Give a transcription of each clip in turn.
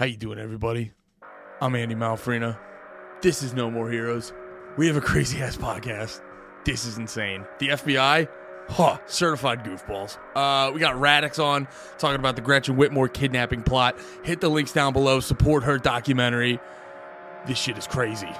How you doing, everybody? I'm Andy Malfrina. This is No More Heroes. We have a crazy ass podcast. This is insane. The FBI, huh, certified goofballs. Uh, we got Radix on talking about the Gretchen Whitmer kidnapping plot. Hit the links down below. Support her documentary. This shit is crazy.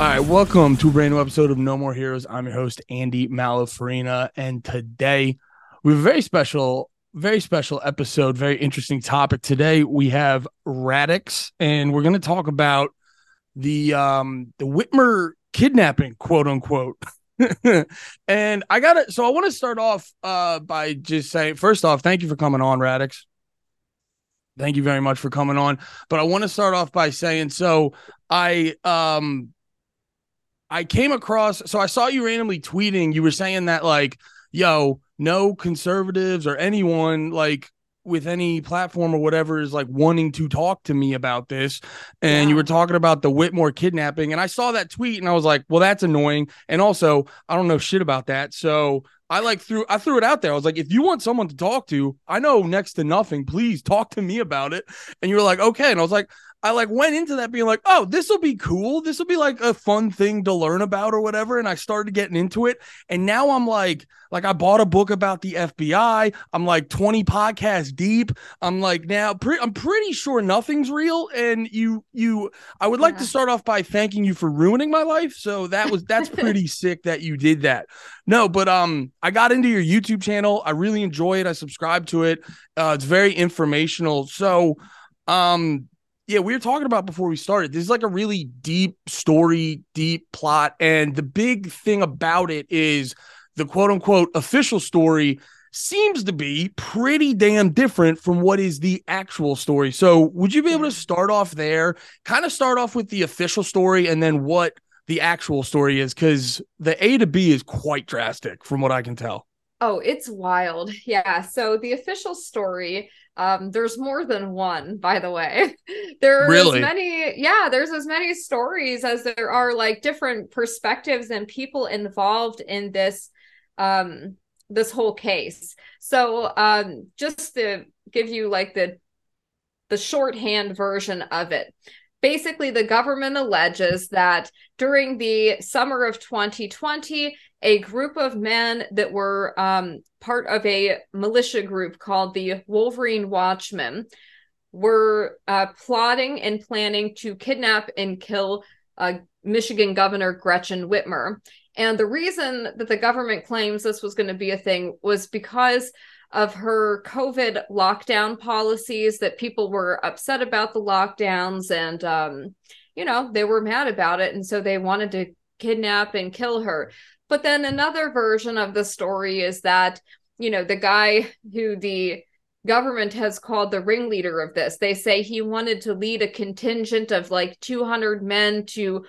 All right, welcome to a brand new episode of No More Heroes. I'm your host, Andy Malafarina, and today we have a very special, very special episode, very interesting topic. Today we have Radix, and we're going to talk about the um the Whitmer kidnapping, quote unquote. and I got it. So I want to start off uh by just saying, first off, thank you for coming on, Radix. Thank you very much for coming on. But I want to start off by saying, so I um I came across so I saw you randomly tweeting you were saying that like yo no conservatives or anyone like with any platform or whatever is like wanting to talk to me about this and yeah. you were talking about the Whitmer kidnapping and I saw that tweet and I was like well that's annoying and also I don't know shit about that so I like threw I threw it out there. I was like, if you want someone to talk to, I know next to nothing. Please talk to me about it. And you were like, okay. And I was like, I like went into that being like, oh, this will be cool. This will be like a fun thing to learn about or whatever. And I started getting into it. And now I'm like, like I bought a book about the FBI. I'm like 20 podcasts deep. I'm like now pre- I'm pretty sure nothing's real. And you you I would like to start off by thanking you for ruining my life. So that was that's pretty sick that you did that. No, but um I got into your YouTube channel. I really enjoy it. I subscribe to it. Uh, it's very informational. So um yeah, we were talking about before we started. This is like a really deep story, deep plot. And the big thing about it is the quote unquote official story seems to be pretty damn different from what is the actual story. So, would you be able to start off there, kind of start off with the official story and then what the actual story is? Because the A to B is quite drastic from what I can tell. Oh, it's wild. Yeah. So, the official story um, there's more than one, by the way. There's really? as many, yeah, there's as many stories as there are like different perspectives and people involved in this um this whole case. So um just to give you like the the shorthand version of it. Basically, the government alleges that during the summer of 2020, a group of men that were um, part of a militia group called the Wolverine Watchmen were uh, plotting and planning to kidnap and kill uh, Michigan Governor Gretchen Whitmer. And the reason that the government claims this was going to be a thing was because of her COVID lockdown policies, that people were upset about the lockdowns and, um, you know, they were mad about it. And so they wanted to kidnap and kill her. But then another version of the story is that, you know, the guy who the government has called the ringleader of this, they say he wanted to lead a contingent of like 200 men to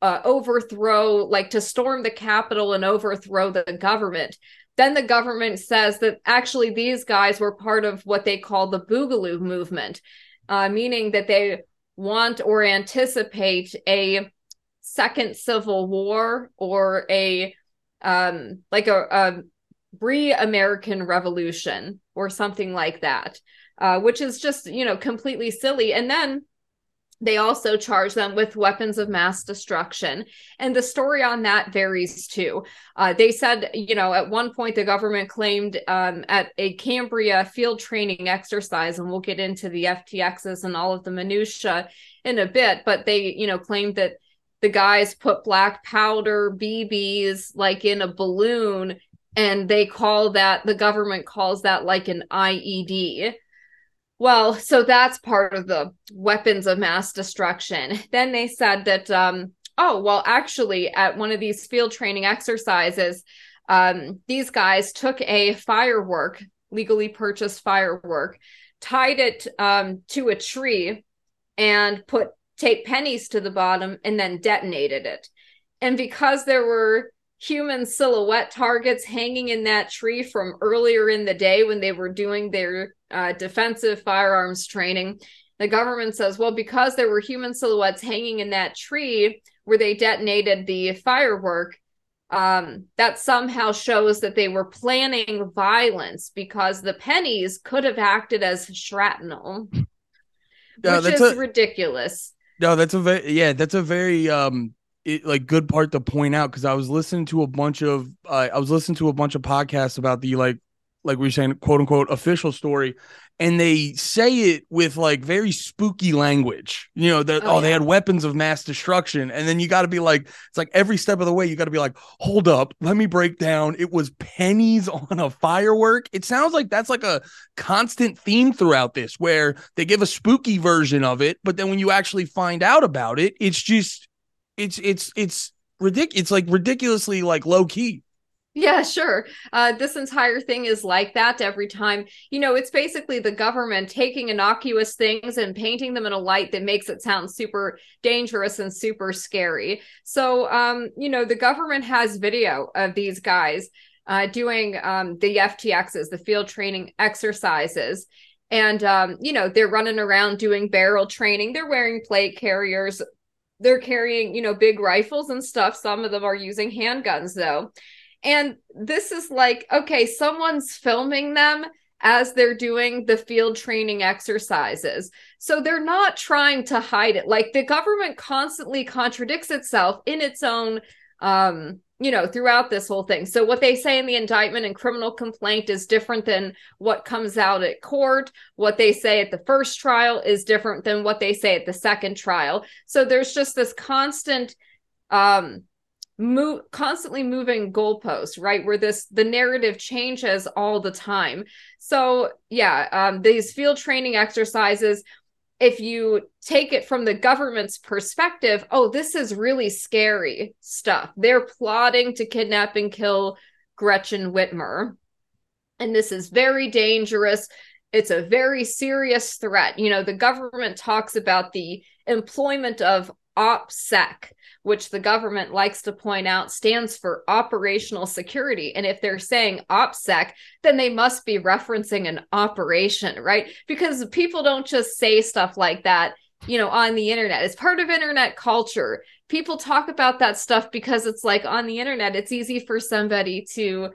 uh, overthrow, like to storm the Capitol and overthrow the government. Then the government says that actually these guys were part of what they call the Boogaloo movement, uh, meaning that they want or anticipate a second civil war or a um, like a, a pre-American Revolution or something like that, uh, which is just you know completely silly. And then they also charge them with weapons of mass destruction. And the story on that varies too. Uh, they said, you know, at one point the government claimed um, at a Cambria field training exercise, and we'll get into the FTXs and all of the minutiae in a bit, but they, you know, claimed that the guys put black powder BBs like in a balloon and they call that the government calls that like an IED. Well, so that's part of the weapons of mass destruction. Then they said that um oh, well actually at one of these field training exercises um these guys took a firework, legally purchased firework, tied it um to a tree and put tape pennies to the bottom and then detonated it. And because there were human silhouette targets hanging in that tree from earlier in the day when they were doing their uh, defensive firearms training. The government says, well, because there were human silhouettes hanging in that tree where they detonated the firework, um, that somehow shows that they were planning violence because the pennies could have acted as shrapnel, no, which is a, ridiculous. No, that's a very yeah, that's a very um it, like good part to point out because I was listening to a bunch of uh, I was listening to a bunch of podcasts about the like like we are saying quote unquote official story and they say it with like very spooky language. You know that oh, oh yeah. they had weapons of mass destruction and then you got to be like it's like every step of the way you got to be like hold up let me break down. It was pennies on a firework. It sounds like that's like a constant theme throughout this where they give a spooky version of it but then when you actually find out about it it's just it's it's it's ridiculous it's like ridiculously like low key yeah, sure. Uh, this entire thing is like that every time. You know, it's basically the government taking innocuous things and painting them in a light that makes it sound super dangerous and super scary. So, um, you know, the government has video of these guys uh, doing um, the FTXs, the field training exercises. And, um, you know, they're running around doing barrel training. They're wearing plate carriers. They're carrying, you know, big rifles and stuff. Some of them are using handguns, though and this is like, okay, someone's filming them as they're doing the field training exercises. So they're not trying to hide it. Like the government constantly contradicts itself in its own um you know throughout this whole thing. So what they say in the indictment and criminal complaint is different than what comes out at court. What they say at the first trial is different than what they say at the second trial. So there's just this constant um move constantly moving goalposts right where this the narrative changes all the time. So yeah um, these field training exercises if you take it from the government's perspective oh this is really scary stuff. They're plotting to kidnap and kill gretchen whitmer. And this is very dangerous. It's a very serious threat. You know the government talks about the employment of OPSEC, which the government likes to point out stands for operational security. And if they're saying OPSEC, then they must be referencing an operation, right? Because people don't just say stuff like that, you know, on the internet. It's part of internet culture. People talk about that stuff because it's like on the internet, it's easy for somebody to,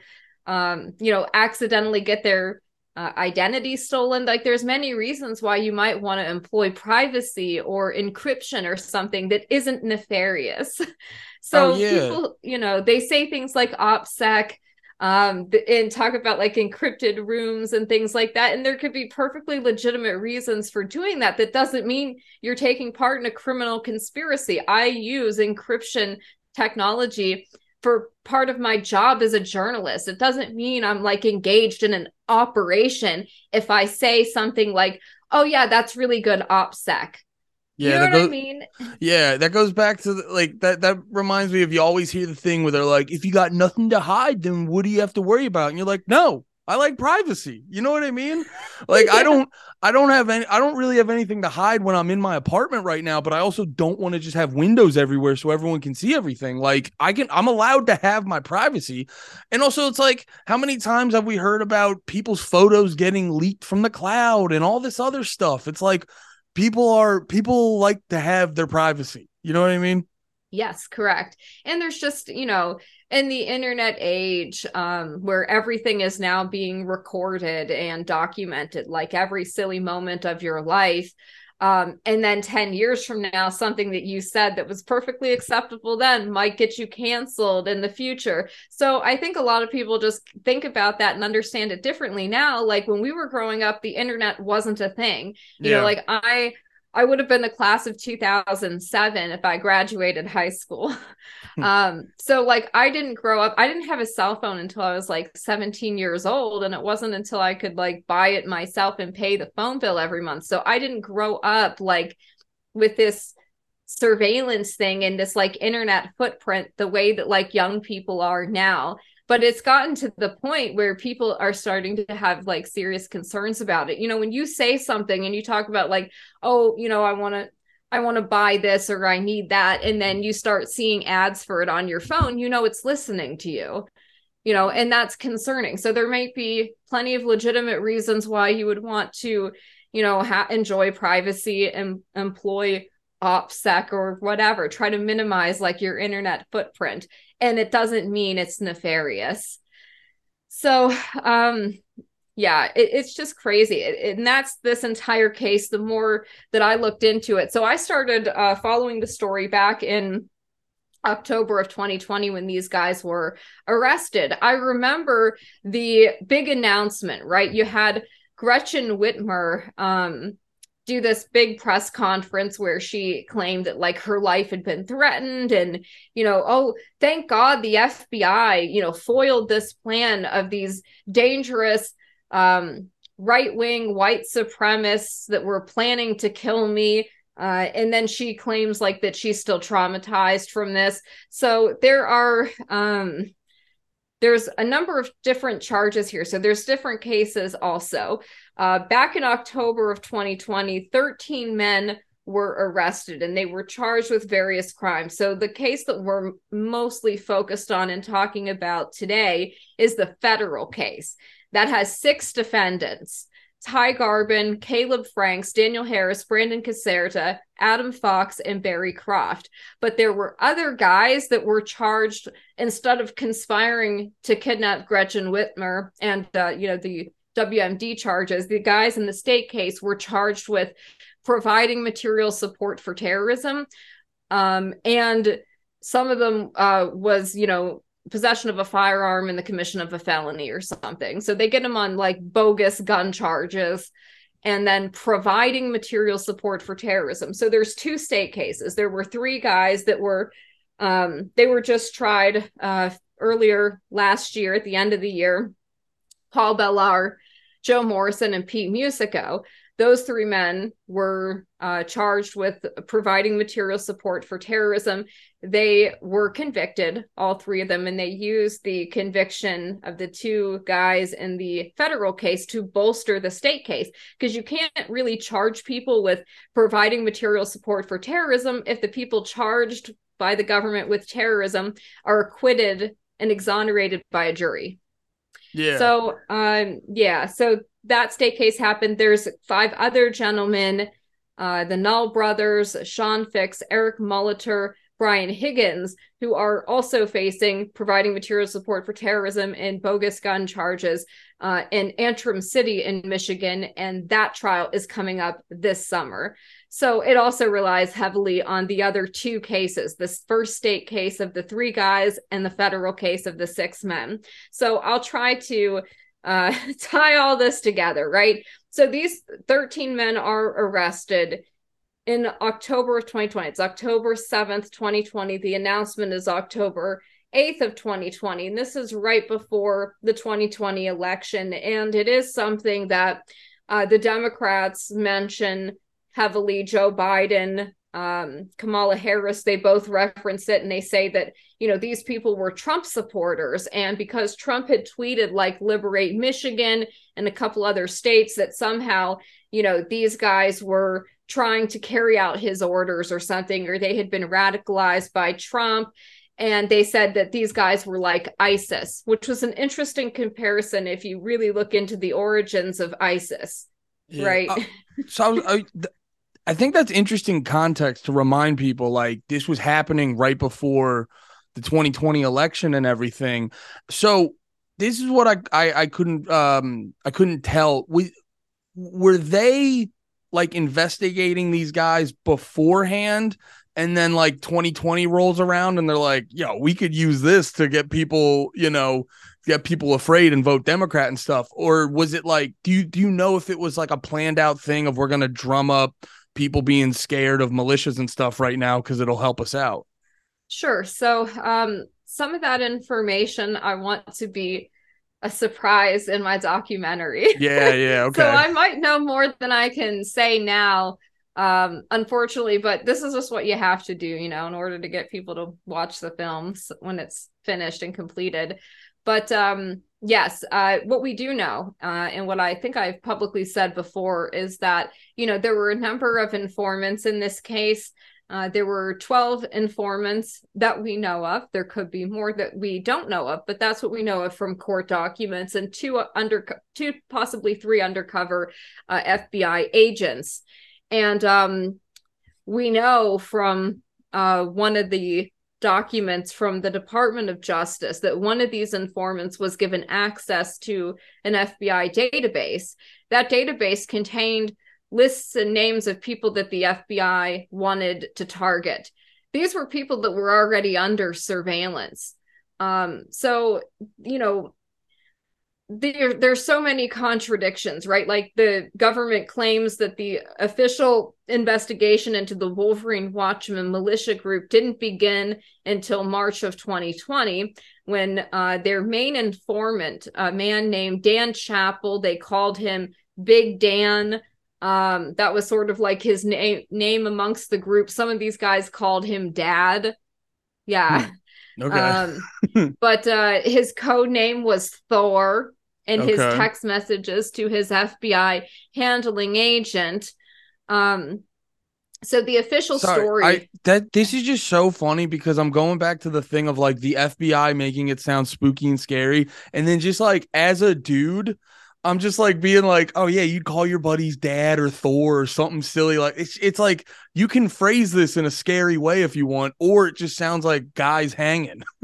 um, you know, accidentally get their uh, identity stolen like there's many reasons why you might want to employ privacy or encryption or something that isn't nefarious. So oh, yeah. people you know they say things like opsec um and talk about like encrypted rooms and things like that and there could be perfectly legitimate reasons for doing that. That doesn't mean you're taking part in a criminal conspiracy. I use encryption technology for part of my job as a journalist. It doesn't mean I'm like engaged in an operation if I say something like, "Oh yeah, that's really good OPSEC." Yeah, you know that goes, I mean? Yeah, that goes back to the, like that. That reminds me of you always hear the thing where they're like, "If you got nothing to hide, then what do you have to worry about?" And you're like, "No, I like privacy. You know what I mean? Like yeah. I don't I don't have any I don't really have anything to hide when I'm in my apartment right now, but I also don't want to just have windows everywhere so everyone can see everything. Like I can I'm allowed to have my privacy. And also it's like how many times have we heard about people's photos getting leaked from the cloud and all this other stuff? It's like people are people like to have their privacy. You know what I mean? Yes, correct. And there's just, you know, in the internet age um, where everything is now being recorded and documented like every silly moment of your life um, and then 10 years from now something that you said that was perfectly acceptable then might get you canceled in the future. So i think a lot of people just think about that and understand it differently now. Like when we were growing up the internet wasn't a thing. You yeah. know like i I would have been the class of 2007 if I graduated high school. um, so like I didn't grow up, I didn't have a cell phone until I was like 17 years old. And it wasn't until I could like buy it myself and pay the phone bill every month. So I didn't grow up like with this surveillance thing and this like internet footprint the way that like young people are now but it's gotten to the point where people are starting to have like serious concerns about it you know when you say something and you talk about like oh you know i want to I want to buy this or I need that. And then you start seeing ads for it on your phone, you know, it's listening to you, you know, and that's concerning. So there might be plenty of legitimate reasons why you would want to, you know, ha- enjoy privacy and employ OPSEC or whatever, try to minimize like your internet footprint. And it doesn't mean it's nefarious. So, um, yeah, it, it's just crazy. It, and that's this entire case. The more that I looked into it, so I started uh, following the story back in October of 2020 when these guys were arrested. I remember the big announcement, right? You had Gretchen Whitmer um, do this big press conference where she claimed that like her life had been threatened and you know oh thank god the FBI you know foiled this plan of these dangerous um, right-wing white supremacists that were planning to kill me uh, and then she claims like that she's still traumatized from this. So there are um, there's a number of different charges here. So there's different cases also uh, back in October of 2020, 13 men were arrested and they were charged with various crimes. So the case that we're mostly focused on and talking about today is the federal case that has six defendants. Ty Garbin, Caleb Franks, Daniel Harris, Brandon Caserta, Adam Fox, and Barry Croft. But there were other guys that were charged instead of conspiring to kidnap Gretchen Whitmer and uh, you know the WMD charges, the guys in the state case were charged with providing material support for terrorism. Um, and some of them uh, was, you know, possession of a firearm and the commission of a felony or something. So they get them on like bogus gun charges and then providing material support for terrorism. So there's two state cases. There were three guys that were um, they were just tried uh, earlier last year at the end of the year. Paul Bellar Joe Morrison and Pete Musico. Those three men were uh, charged with providing material support for terrorism. They were convicted, all three of them, and they used the conviction of the two guys in the federal case to bolster the state case. Because you can't really charge people with providing material support for terrorism if the people charged by the government with terrorism are acquitted and exonerated by a jury. Yeah. So, um, yeah. So that state case happened. There's five other gentlemen, uh, the Null brothers, Sean Fix, Eric Molitor, Brian Higgins, who are also facing providing material support for terrorism and bogus gun charges uh, in Antrim City in Michigan. And that trial is coming up this summer. So it also relies heavily on the other two cases this first state case of the three guys and the federal case of the six men. So I'll try to uh, tie all this together, right? So these 13 men are arrested in October of 2020. It's October 7th, 2020. The announcement is October 8th of 2020. And this is right before the 2020 election. And it is something that uh, the Democrats mention heavily Joe Biden, um, Kamala Harris, they both reference it and they say that, you know, these people were Trump supporters. And because Trump had tweeted like liberate Michigan and a couple other states, that somehow, you know, these guys were trying to carry out his orders or something, or they had been radicalized by Trump. And they said that these guys were like ISIS, which was an interesting comparison if you really look into the origins of ISIS. Yeah. Right. Uh, so I, I, think that's interesting context to remind people like this was happening right before the 2020 election and everything. So this is what I I, I couldn't um I couldn't tell. We were they like investigating these guys beforehand and then like 2020 rolls around and they're like, yo, we could use this to get people, you know, get people afraid and vote Democrat and stuff? Or was it like, do you do you know if it was like a planned out thing of we're gonna drum up people being scared of militias and stuff right now because it'll help us out. Sure. So, um, some of that information I want to be a surprise in my documentary. Yeah, yeah, okay. so I might know more than I can say now. Um, unfortunately, but this is just what you have to do, you know, in order to get people to watch the films when it's finished and completed. But um, Yes. Uh, what we do know, uh, and what I think I've publicly said before, is that, you know, there were a number of informants in this case. Uh, there were 12 informants that we know of. There could be more that we don't know of, but that's what we know of from court documents and two under two, possibly three undercover uh, FBI agents. And um, we know from uh, one of the documents from the Department of Justice that one of these informants was given access to an FBI database. That database contained lists and names of people that the FBI wanted to target. These were people that were already under surveillance. Um, so, you know, there there's so many contradictions right? Like the government claims that the official investigation into the wolverine watchmen militia group didn't begin until march of 2020 when uh, their main informant a man named dan chappell they called him big dan. Um, that was sort of like his name name amongst the group. Some of these guys called him dad. Yeah. Hmm. okay. Um, but uh, his code name was thor in okay. his text messages to his FBI handling agent. Um, so the official Sorry, story I, that this is just so funny because I'm going back to the thing of like the FBI making it sound spooky and scary, and then just like as a dude, I'm just like being like, oh yeah, you'd call your buddy's dad or Thor or something silly. Like it's it's like you can phrase this in a scary way if you want, or it just sounds like guys hanging.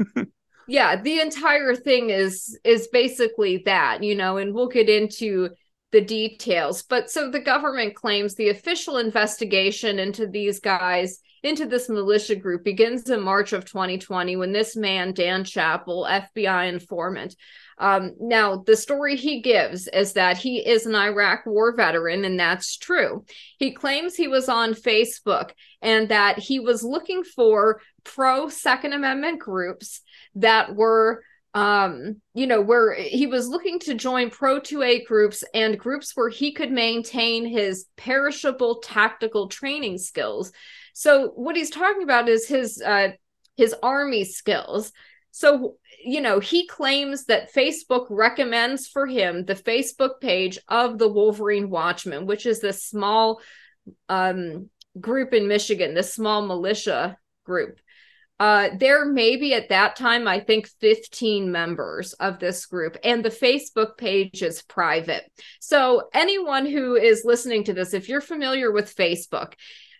yeah the entire thing is is basically that you know and we'll get into the details but so the government claims the official investigation into these guys into this militia group begins in march of 2020 when this man dan chappell fbi informant um, now, the story he gives is that he is an Iraq war veteran, and that's true. He claims he was on Facebook and that he was looking for pro Second Amendment groups that were um you know where he was looking to join pro 2a groups and groups where he could maintain his perishable tactical training skills. So what he's talking about is his uh his army skills. So you know he claims that facebook recommends for him the facebook page of the wolverine watchmen which is this small um group in michigan this small militia group uh, there may be at that time, I think, 15 members of this group, and the Facebook page is private. So, anyone who is listening to this, if you're familiar with Facebook,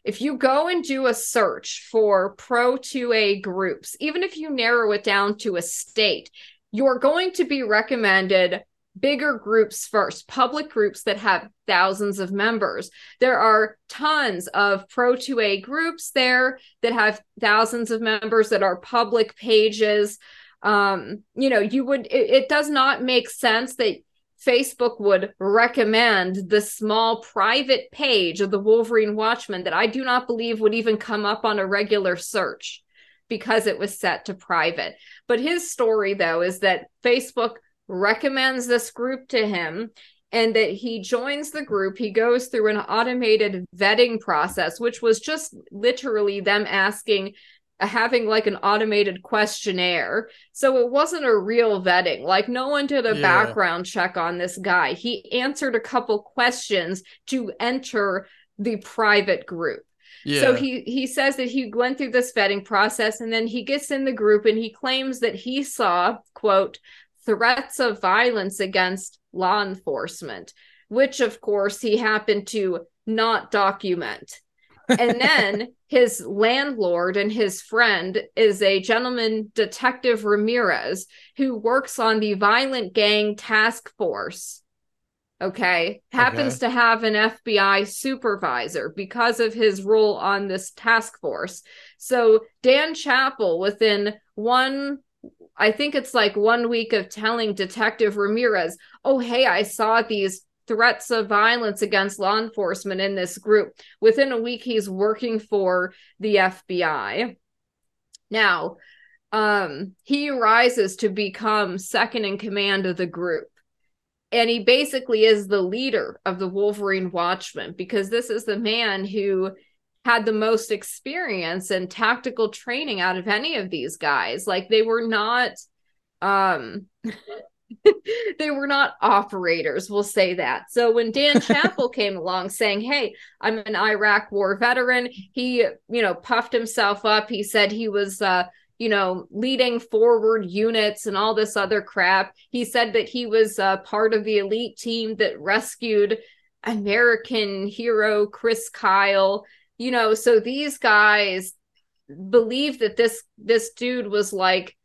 if you go and do a search for pro 2A groups, even if you narrow it down to a state, you're going to be recommended bigger groups first, public groups that have thousands of members. There are tons of Pro 2A groups there that have thousands of members that are public pages. Um, you know, you would, it, it does not make sense that Facebook would recommend the small private page of the Wolverine Watchmen that I do not believe would even come up on a regular search because it was set to private. But his story, though, is that Facebook recommends this group to him and that he joins the group. He goes through an automated vetting process, which was just literally them asking, uh, having like an automated questionnaire. So it wasn't a real vetting. Like no one did a yeah. background check on this guy. He answered a couple questions to enter the private group. Yeah. So he he says that he went through this vetting process and then he gets in the group and he claims that he saw quote threats of violence against law enforcement, which of course he happened to not document. and then his landlord and his friend is a gentleman, Detective Ramirez, who works on the violent gang task force. Okay. Happens okay. to have an FBI supervisor because of his role on this task force. So Dan Chappell, within one I think it's like one week of telling Detective Ramirez, oh, hey, I saw these threats of violence against law enforcement in this group. Within a week, he's working for the FBI. Now, um, he rises to become second in command of the group. And he basically is the leader of the Wolverine Watchmen because this is the man who had the most experience and tactical training out of any of these guys. Like they were not um they were not operators, we'll say that. So when Dan Chappell came along saying, Hey, I'm an Iraq war veteran, he, you know, puffed himself up. He said he was, uh, you know, leading forward units and all this other crap. He said that he was uh, part of the elite team that rescued American hero Chris Kyle. You know, so these guys believe that this this dude was like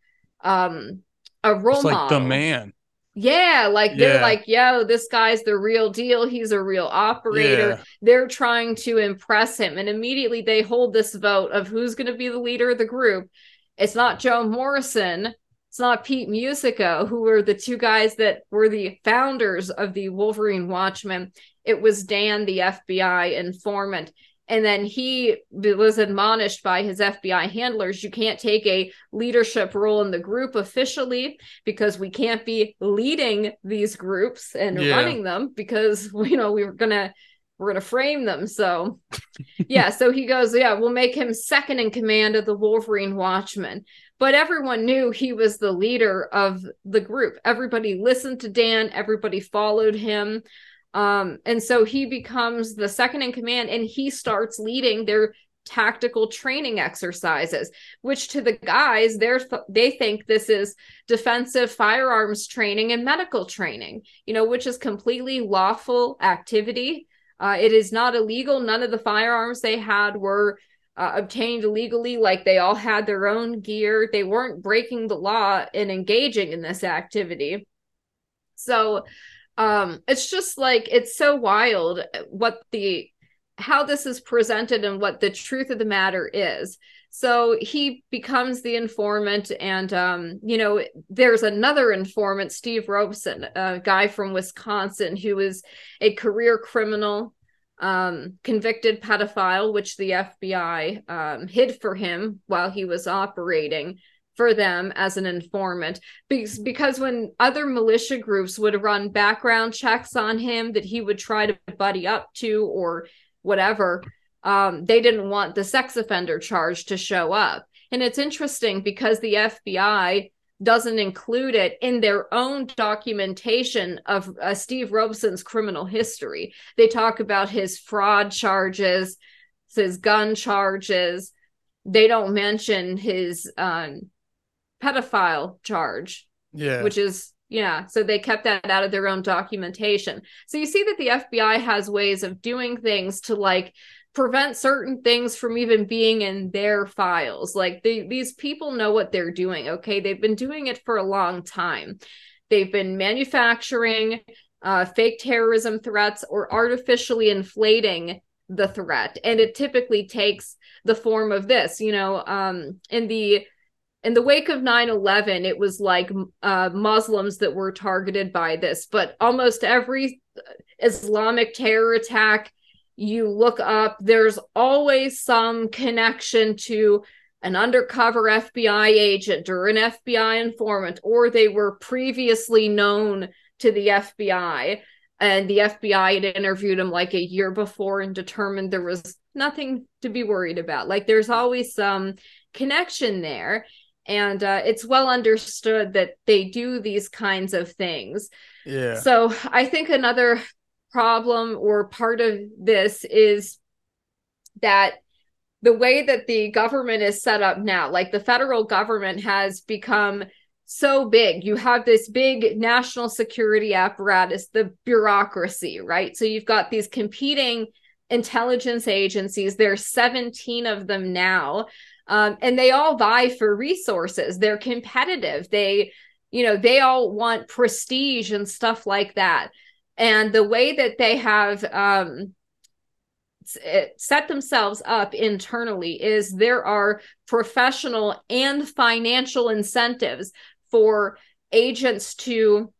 um a role it's like model. the man. Yeah, like they're like, yo, this guy's the real deal. He's a real operator. Yeah. They're trying to impress him. And immediately they hold this vote of who's going to be the leader of the group. It's not Joe Morrison. It's not Pete Musico, who were the two guys that were the founders of the Wolverine Watchmen. It was Dan, the FBI informant. And then he was admonished by his FBI handlers you can't take a leadership role in the group officially because we can't be leading these groups and yeah. running them because, you know, we were going to we're going to frame them. So, yeah. So he goes, yeah, we'll make him second in command of the Wolverine Watchmen. But everyone knew he was the leader of the group. Everybody listened to Dan, everybody followed him. Um, and so he becomes the second in command and he starts leading their tactical training exercises which to the guys they're they think this is defensive firearms training and medical training you know which is completely lawful activity. Uh, it is not illegal. None of the firearms they had were uh, obtained legally. Like they all had their own gear. They weren't breaking the law and engaging in this activity. So um it's just like it's so wild what the how this is presented and what the truth of the matter is. So he becomes the informant and um you know there's another informant steve robeson a guy from wisconsin who is a career criminal um convicted pedophile which the fbi um hid for him while he was operating for them as an informant because, because when other militia groups would run background checks on him that he would try to buddy up to or whatever um, they didn't want the sex offender charge to show up and it's interesting because the fbi doesn't include it in their own documentation of uh, Steve Robeson's criminal history. They talk about his fraud charges, his gun charges. They don't mention his um, pedophile charge. Yeah. Which is yeah, so they kept that out of their own documentation. So you see that the FBI has ways of doing things to like prevent certain things from even being in their files. Like they, these people know what they're doing, okay? They've been doing it for a long time. They've been manufacturing uh, fake terrorism threats or artificially inflating the threat. And it typically takes the form of this, you know, um, in the in the wake of 9-11 it was like uh, muslims that were targeted by this but almost every islamic terror attack you look up there's always some connection to an undercover fbi agent or an fbi informant or they were previously known to the fbi and the fbi had interviewed him like a year before and determined there was nothing to be worried about. Like there's always some connection there and uh, it's well understood that they do these kinds of things. Yeah. So i think another problem or part of this is that the way that the government is set up now like the federal government has become so big. You have this big national security apparatus the bureaucracy right? So you've got these competing intelligence agencies. There's 17 of them now um, and they all vie for resources. They're competitive. They you know they all want prestige and stuff like that. And the way that they have um, set themselves up internally is there are professional and financial incentives for agents to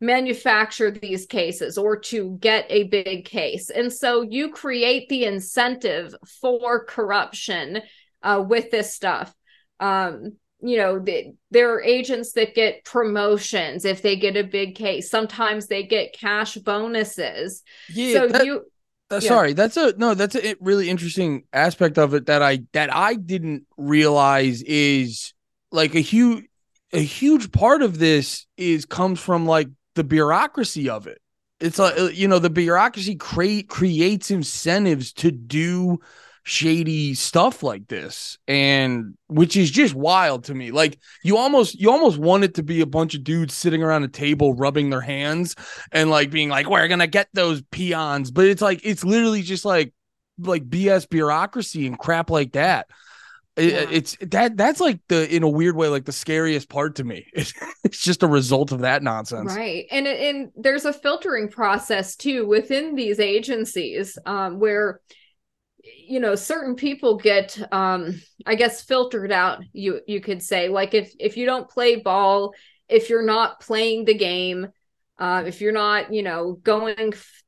manufacture these cases or to get a big case. And so you create the incentive for corruption uh, with this stuff. Um, you know, the, there are agents that get promotions if they get a big case. Sometimes they get cash bonuses. Yeah. So that, you. Uh, yeah. Sorry, that's a no. That's a really interesting aspect of it that I that I didn't realize is like a huge a huge part of this is comes from like the bureaucracy of it. It's like uh, you know the bureaucracy create creates incentives to do shady stuff like this and which is just wild to me. Like you almost you almost want it to be a bunch of dudes sitting around a table rubbing their hands and like being like we're gonna get those peons. But it's like it's literally just like like bs bureaucracy and crap like that. Yeah. it's that that's like the in a weird way like the scariest part to me. It's, it's just a result of that nonsense. Right. And and there's a filtering process too within these agencies um where you know certain people get um i guess filtered out you you could say like if if you don't play ball if you're not playing the game uh, if you're not you know going f-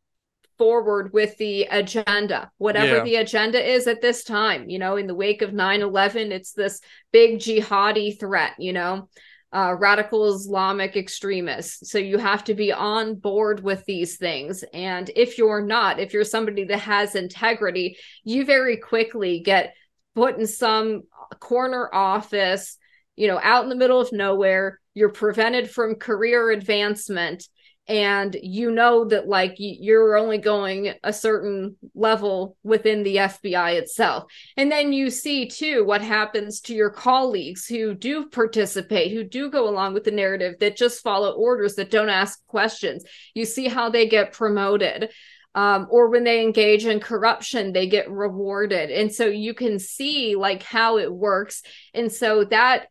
forward with the agenda whatever yeah. the agenda is at this time you know in the wake of 9-11 it's this big jihadi threat you know uh, radical Islamic extremists. So you have to be on board with these things. And if you're not, if you're somebody that has integrity, you very quickly get put in some corner office, you know, out in the middle of nowhere. You're prevented from career advancement and you know that like you're only going a certain level within the FBI itself. And then you see too what happens to your colleagues who do participate, who do go along with the narrative that just follow orders that don't ask questions. You see how they get promoted. Um, or when they engage in corruption, they get rewarded. And so you can see like how it works. And so that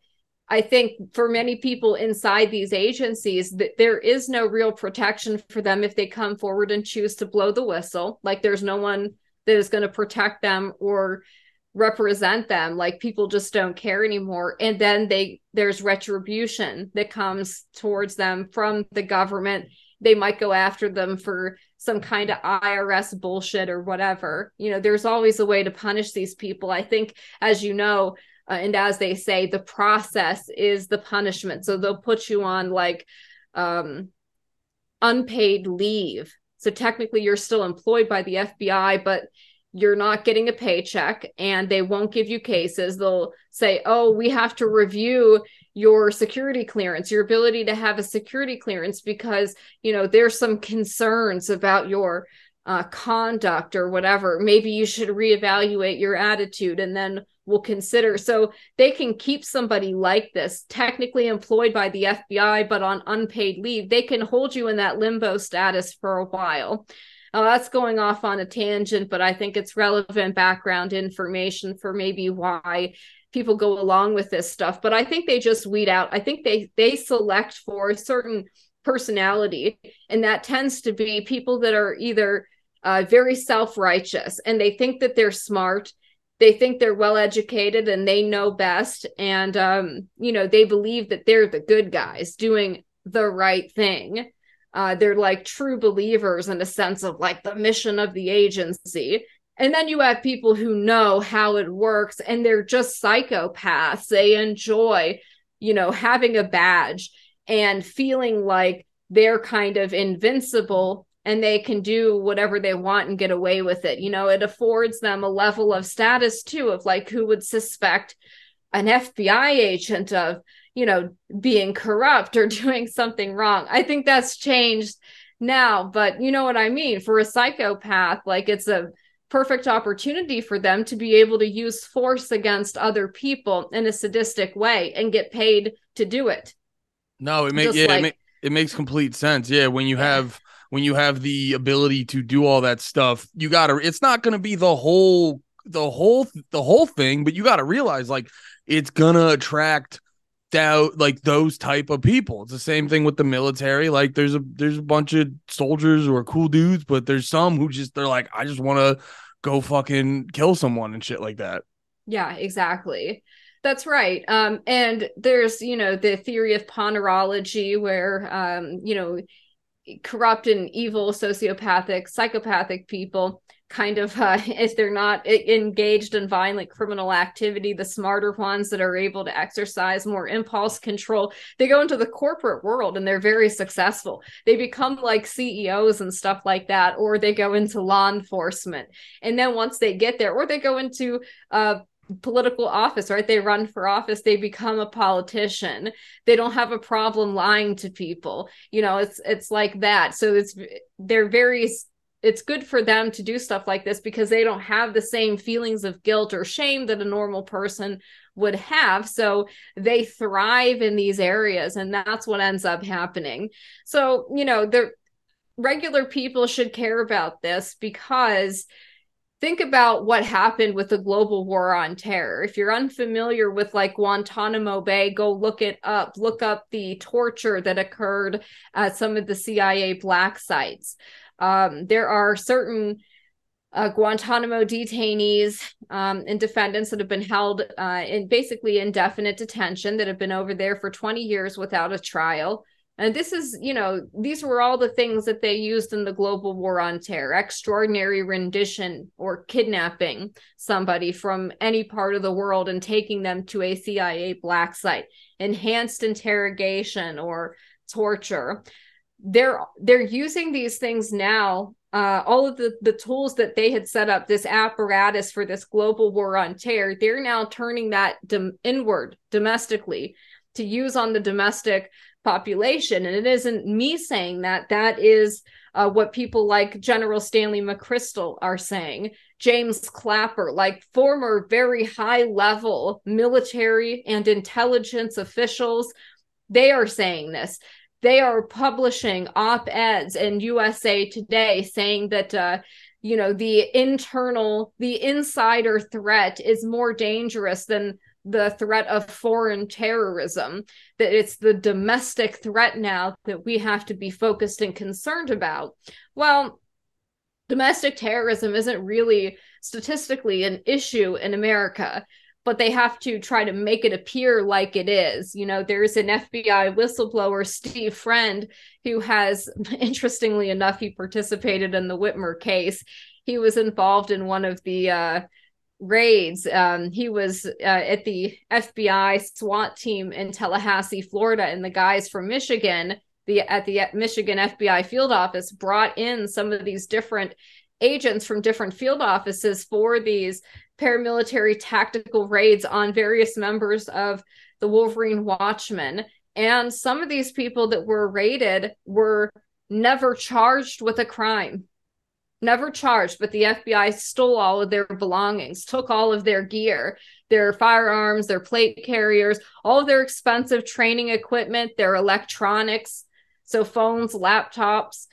I think for many people inside these agencies that there is no real protection for them if they come forward and choose to blow the whistle. Like there's no one that is going to protect them or represent them. Like people just don't care anymore. And then they there's retribution that comes towards them from the government. They might go after them for some kind of IRS bullshit or whatever. You know, there's always a way to punish these people. I think, as you know, uh, and as they say the process is the punishment. So they'll put you on like um unpaid leave. So technically you're still employed by the FBI but you're not getting a paycheck and they won't give you cases. They'll say oh we have to review your security clearance your ability to have a security clearance because you know there's some concerns about your uh, conduct or whatever. Maybe you should reevaluate your attitude. And then will consider. So they can keep somebody like this, technically employed by the FBI, but on unpaid leave. They can hold you in that limbo status for a while. Now, that's going off on a tangent, but I think it's relevant background information for maybe why people go along with this stuff. But I think they just weed out. I think they they select for a certain personality, and that tends to be people that are either uh, very self righteous and they think that they're smart they think they're well educated and they know best. And um, you know they believe that they're the good guys doing the right thing. Uh, they're like true believers in a sense of like the mission of the agency. And then you have people who know how it works and they're just psychopaths. They enjoy you know having a badge and feeling like they're kind of invincible and they can do whatever they want and get away with it. You know, it affords them a level of status too of like who would suspect an FBI agent of, you know, being corrupt or doing something wrong. I think that's changed now, but you know what I mean? For a psychopath, like it's a perfect opportunity for them to be able to use force against other people in a sadistic way and get paid to do it. No, it makes yeah, like, it, it makes complete sense. Yeah, when you have when you have the ability to do all that stuff, you got to it's not going to be the whole the whole the whole thing, but you got to realize like it's going to attract doubt like those type of people. It's the same thing with the military. Like there's a there's a bunch of soldiers who are cool dudes, but there's some who just they're like I just want to go fucking kill someone and shit like that. Yeah, exactly. That's right. Um, and there's, you know, the theory of ponerology where, um, you know, corrupt and evil sociopathic psychopathic people kind of uh, if they're not engaged in violent criminal activity the smarter ones that are able to exercise more impulse control they go into the corporate world and they're very successful. They become like ceos and stuff like that or they go into law enforcement. And then once they get there or they go into uh, political office, right? They run for office, they become a politician. They don't have a problem lying to people. You know, it's it's like that. So it's they're very it's good for them to do stuff like this because they don't have the same feelings of guilt or shame that a normal person would have. So they thrive in these areas and that's what ends up happening. So, you know, the regular people should care about this because think about what happened with the global war on terror. If you're unfamiliar with like Guantanamo Bay, go look it up. Look up the torture that occurred at some of the CIA black sites. Um, there are certain uh, Guantanamo detainees um, and defendants that have been held uh, in basically indefinite detention that have been over there for 20 years without a trial. And this is, you know, these were all the things that they used in the global war on terror extraordinary rendition or kidnapping somebody from any part of the world and taking them to a CIA black site, enhanced interrogation or torture. They're they're using these things now uh, all of the, the tools that they had set up, this apparatus for this global war on terror, they're now turning that inward domestically to use on the domestic population. And it isn't me saying that, that is uh, what people like General Stanley McChrystal are saying, James Clapper, like former very high level military and intelligence officials. They are saying this. They are publishing op eds in USA Today saying that. Uh, you know the internal the insider threat is more dangerous than the threat of foreign terrorism, that it's the domestic threat now that we have to be focused and concerned about. Well, domestic terrorism isn't really statistically an issue in America, but they have to try to make it appear like it is. You know, there's an FBI whistleblower, Steve Friend, who has, interestingly enough, he participated in the Whitmer case. He was involved in one of the uh, raids. Um, he was uh, at the FBI SWAT team in Tallahassee, Florida, and the guys from Michigan, the at the Michigan FBI field office, brought in some of these different agents from different field offices for these paramilitary tactical raids on various members of the Wolverine Watchmen. And some of these people that were raided were never charged with a crime never charged, but the FBI stole all of their belongings, took all of their gear, their firearms, their plate carriers, all of their expensive training equipment, their electronics, so phones, laptops.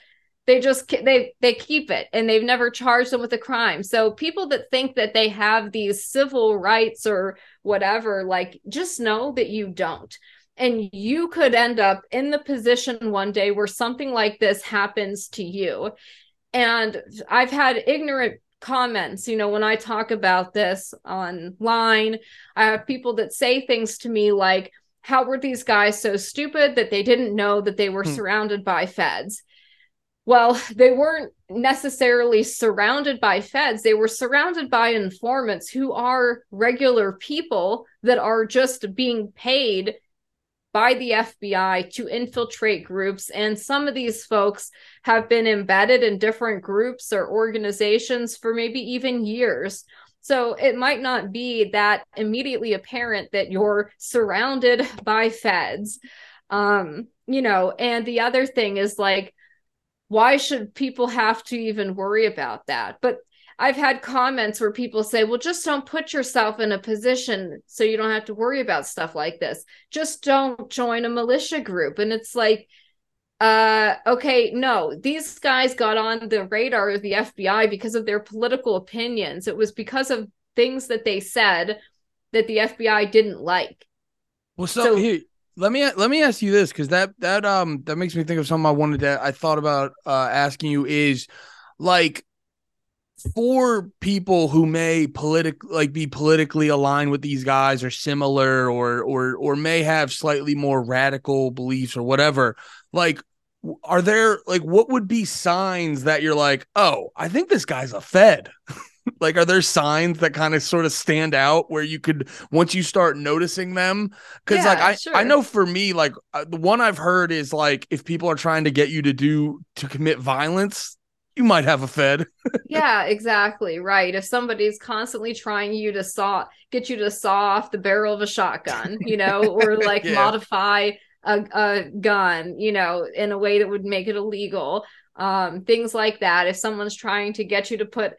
They just they they keep it and they've never charged them with a crime. So people that think that they have these civil rights or whatever, like just know that you don't. And you could end up in the position one day where something like this happens to you and I've had ignorant comments, you know, when I talk about this online. I have people that say things to me like, how were these guys so stupid that they didn't know that they were hmm. surrounded by feds? Well, they weren't necessarily surrounded by feds. They were surrounded by informants who are regular people that are just being paid by the FBI to infiltrate groups. And some of these folks have been embedded in different groups or organizations for maybe even years. So it might not be that immediately apparent that you're surrounded by feds. Um, you know, and the other thing is like, why should people have to even worry about that? But I've had comments where people say, well, just don't put yourself in a position so you don't have to worry about stuff like this. Just don't join a militia group. And it's like, uh, okay, no, these guys got on the radar of the FBI because of their political opinions. It was because of things that they said that the FBI didn't like. Well, so, so here, let me let me ask you this because that that um that makes me think of something I wanted to I thought about uh asking you is like for people who may politic like be politically aligned with these guys or similar or or or may have slightly more radical beliefs or whatever like are there like what would be signs that you're like oh i think this guy's a fed like are there signs that kind of sort of stand out where you could once you start noticing them because yeah, like i sure. i know for me like uh, the one i've heard is like if people are trying to get you to do to commit violence you might have a fed. yeah, exactly. Right. If somebody's constantly trying you to saw get you to saw off the barrel of a shotgun, you know, or like yeah. modify a, a gun, you know, in a way that would make it illegal. Um, things like that. If someone's trying to get you to put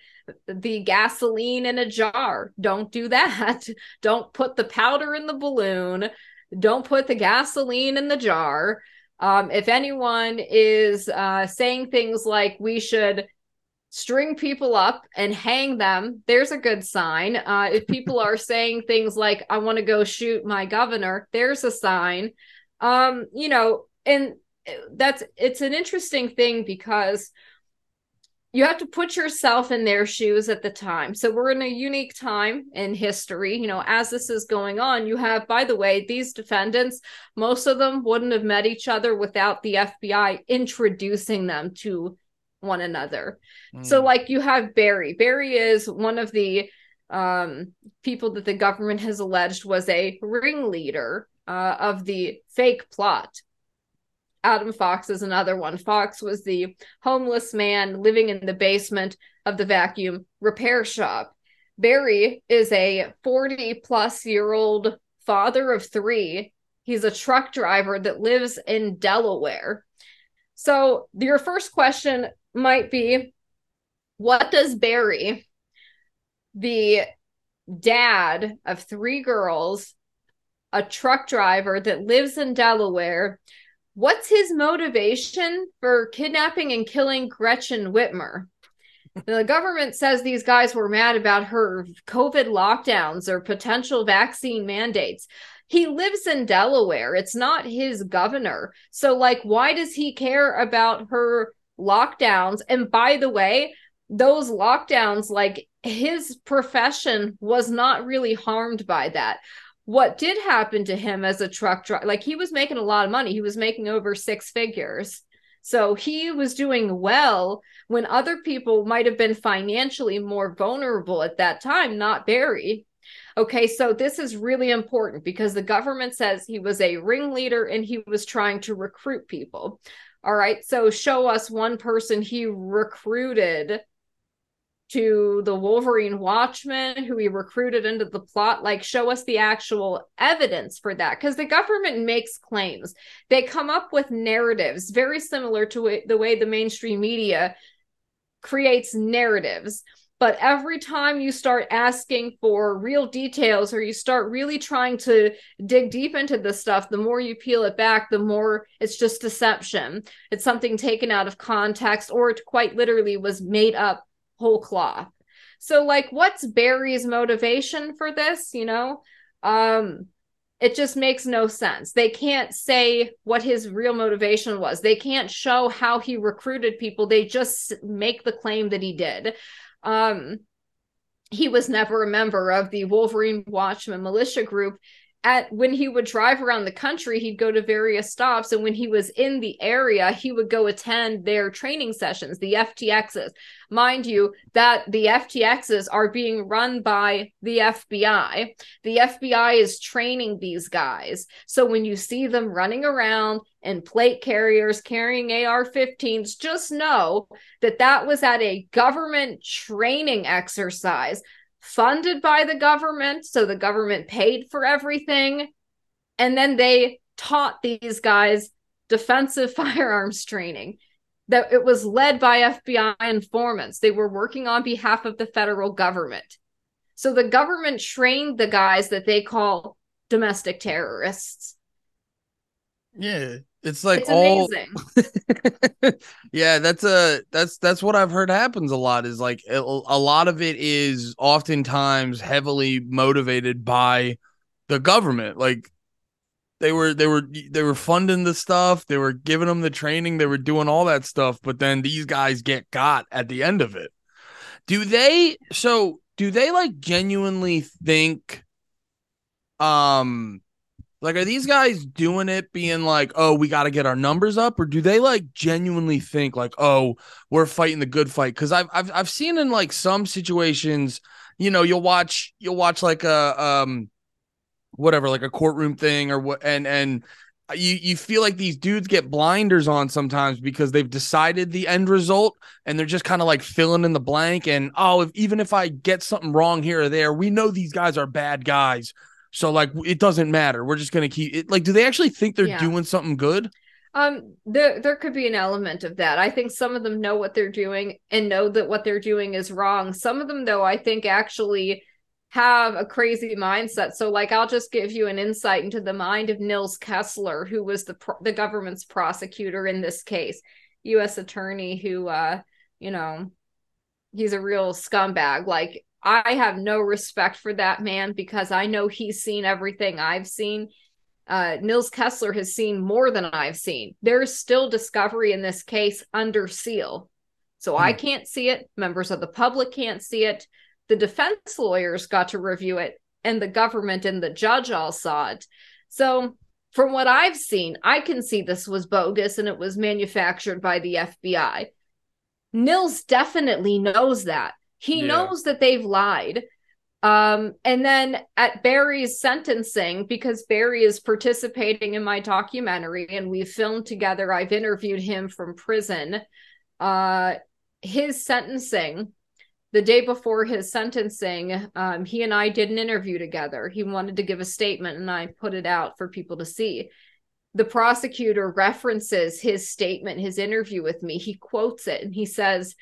the gasoline in a jar, don't do that. don't put the powder in the balloon. Don't put the gasoline in the jar. Um, if anyone is uh, saying things like we should string people up and hang them, there's a good sign. Uh, if people are saying things like I want to go shoot my governor, there's a sign. Um, you know, and that's it's an interesting thing because you have to put yourself in their shoes at the time. So we're in a unique time in history. You know, as this is going on, you have, by the way, these defendants, most of them wouldn't have met each other without the FBI introducing them to one another. Mm. So, like, you have Barry. Barry is one of the um, people that the government has alleged was a ringleader uh, of the fake plot Adam Fox is another one. Fox was the homeless man living in the basement of the vacuum repair shop. Barry is a 40 plus year old father of three. He's a truck driver that lives in Delaware. So, your first question might be What does Barry, the dad of three girls, a truck driver that lives in Delaware, What's his motivation for kidnapping and killing Gretchen Whitmer? the government says these guys were mad about her COVID lockdowns or potential vaccine mandates. He lives in Delaware. It's not his governor. So, like, why does he care about her lockdowns? And by the way, those lockdowns, like, his profession was not really harmed by that what did happen to him as a truck driver like he was making a lot of money. He was making over six figures. So he was doing well when other people might have been financially more vulnerable at that time not barry. Okay so this is really important because the government says he was a ringleader and he was trying to recruit people. All right so show us one person he recruited to the Wolverine Watchmen who he recruited into the plot like show us the actual evidence for that. Because the government makes claims. They come up with narratives very similar to the way the mainstream media creates narratives. But every time you start asking for real details or you start really trying to dig deep into the stuff the more you peel it back the more it's just deception. It's something taken out of context or it quite literally was made up whole cloth. So like what's Barry's motivation for this, you know? Um it just makes no sense. They can't say what his real motivation was. They can't show how he recruited people. They just make the claim that he did. Um he was never a member of the Wolverine Watchmen militia group at when he would drive around the country, he'd go to various stops. And when he was in the area, he would go attend their training sessions, the FTXs. Mind you, that the FTXs are being run by the FBI. The FBI is training these guys. So when you see them running around in plate carriers carrying AR 15s, just know that that was at a government training exercise funded by the government. So the government paid for everything. And then they taught these guys defensive firearms training. That it was led by FBI informants. They were working on behalf of the federal government. So the government trained the guys that they call domestic terrorists. Yeah. It's like it's all Yeah, that's a that's that's what I've heard happens a lot is like a, a lot of it is oftentimes heavily motivated by the government. Like they were they were they were funding the stuff, they were giving them the training, they were doing all that stuff, but then these guys get got at the end of it. Do they so do they like genuinely think um like, are these guys doing it being like, oh, we got to get our numbers up, or do they like genuinely think like, oh, we're fighting the good fight? Because I've I've I've seen in like some situations, you know, you'll watch you'll watch like a um whatever like a courtroom thing or what and and you you feel like these dudes get blinders on sometimes because they've decided the end result and they're just kind of like filling in the blank and oh if, even if I get something wrong here or there we know these guys are bad guys so like it doesn't matter we're just gonna keep it like do they actually think they're yeah. doing something good um there there could be an element of that I think some of them know what they're doing and know that what they're doing is wrong some of them though I think actually have a crazy mindset. So, like, I'll just give you an insight into the mind of Nils Kessler, who was the the government's prosecutor in this case, U.S. attorney who, uh, you know, he's a real scumbag. Like, I have no respect for that man because I know he's seen everything I've seen. Uh, Nils Kessler has seen more than I've seen. There's still discovery in this case under seal. So I hmm. can't see it. Members of the public can't see it the defense lawyers got to review it and the government and the judge all saw it. So, from what I've seen, I can see this was bogus and it was manufactured by the FBI. Nils definitely knows that. He yeah. knows that they've lied. Um, and then at Barry's sentencing, because Barry is participating in my documentary and we filmed together, I've interviewed him from prison. Uh, his sentencing, the day before his sentencing, um, he and I did an interview together. He wanted to give a statement, and I put it out for people to see. The prosecutor references his statement, his interview with me. He quotes it, and he says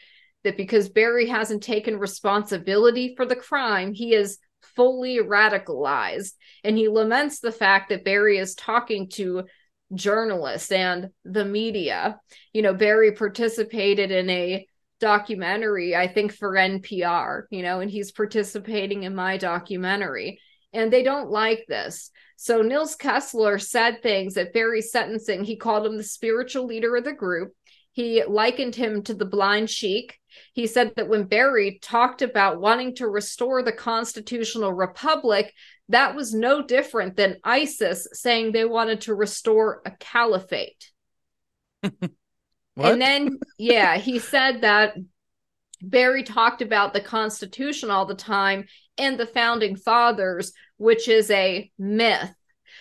that because Barry hasn't taken responsibility for the crime, he is fully radicalized. And he laments the fact that Barry is talking to journalists and the media. You know, Barry participated in a documentary, I think for NPR, you know, and he's participating in my documentary. And they don't like this. So Nils Kessler said things at Barry's sentencing. He called him the spiritual leader of the group. He likened him to the blind sheik. He said that when Barry talked about wanting to restore the constitutional republic, that was no different than ISIS saying they wanted to restore a caliphate. And then, yeah, he said that Barry talked about the Constitution all the time and the founding fathers, which is a myth.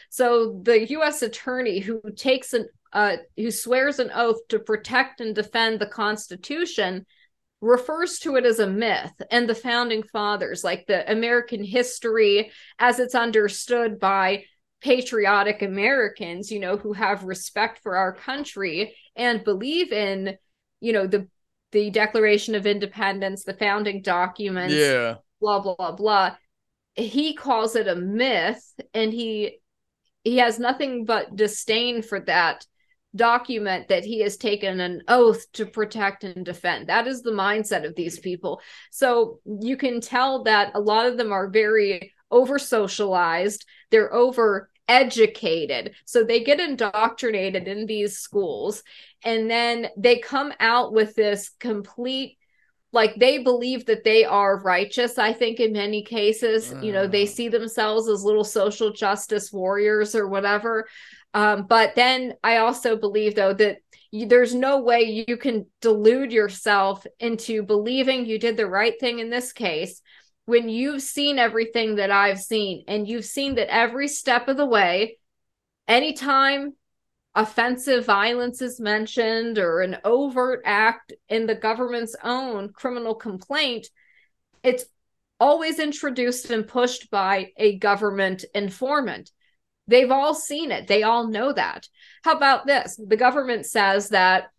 So the U.S. attorney who takes an uh, who swears an oath to protect and defend the Constitution refers to it as a myth and the founding fathers, like the American history as it's understood by patriotic Americans, you know, who have respect for our country and believe in, you know, the the Declaration of Independence, the founding documents, yeah, blah blah blah. He calls it a myth, and he he has nothing but disdain for that document that he has taken an oath to protect and defend. That is the mindset of these people. So you can tell that a lot of them are very over socialized. They're over educated. So they get indoctrinated in these schools and then they come out with this complete like they believe that they are righteous i think in many cases you know they mm. see themselves as little social justice warriors or whatever um, but then i also believe though that you, there's no way you can delude yourself into believing you did the right thing in this case when you've seen everything that I've seen and you've seen that every step of the way, anytime offensive violence is mentioned or an overt act in the government's own criminal complaint, it's always introduced and pushed by a government informant. They've all seen it. They all know that. How about this? The government says that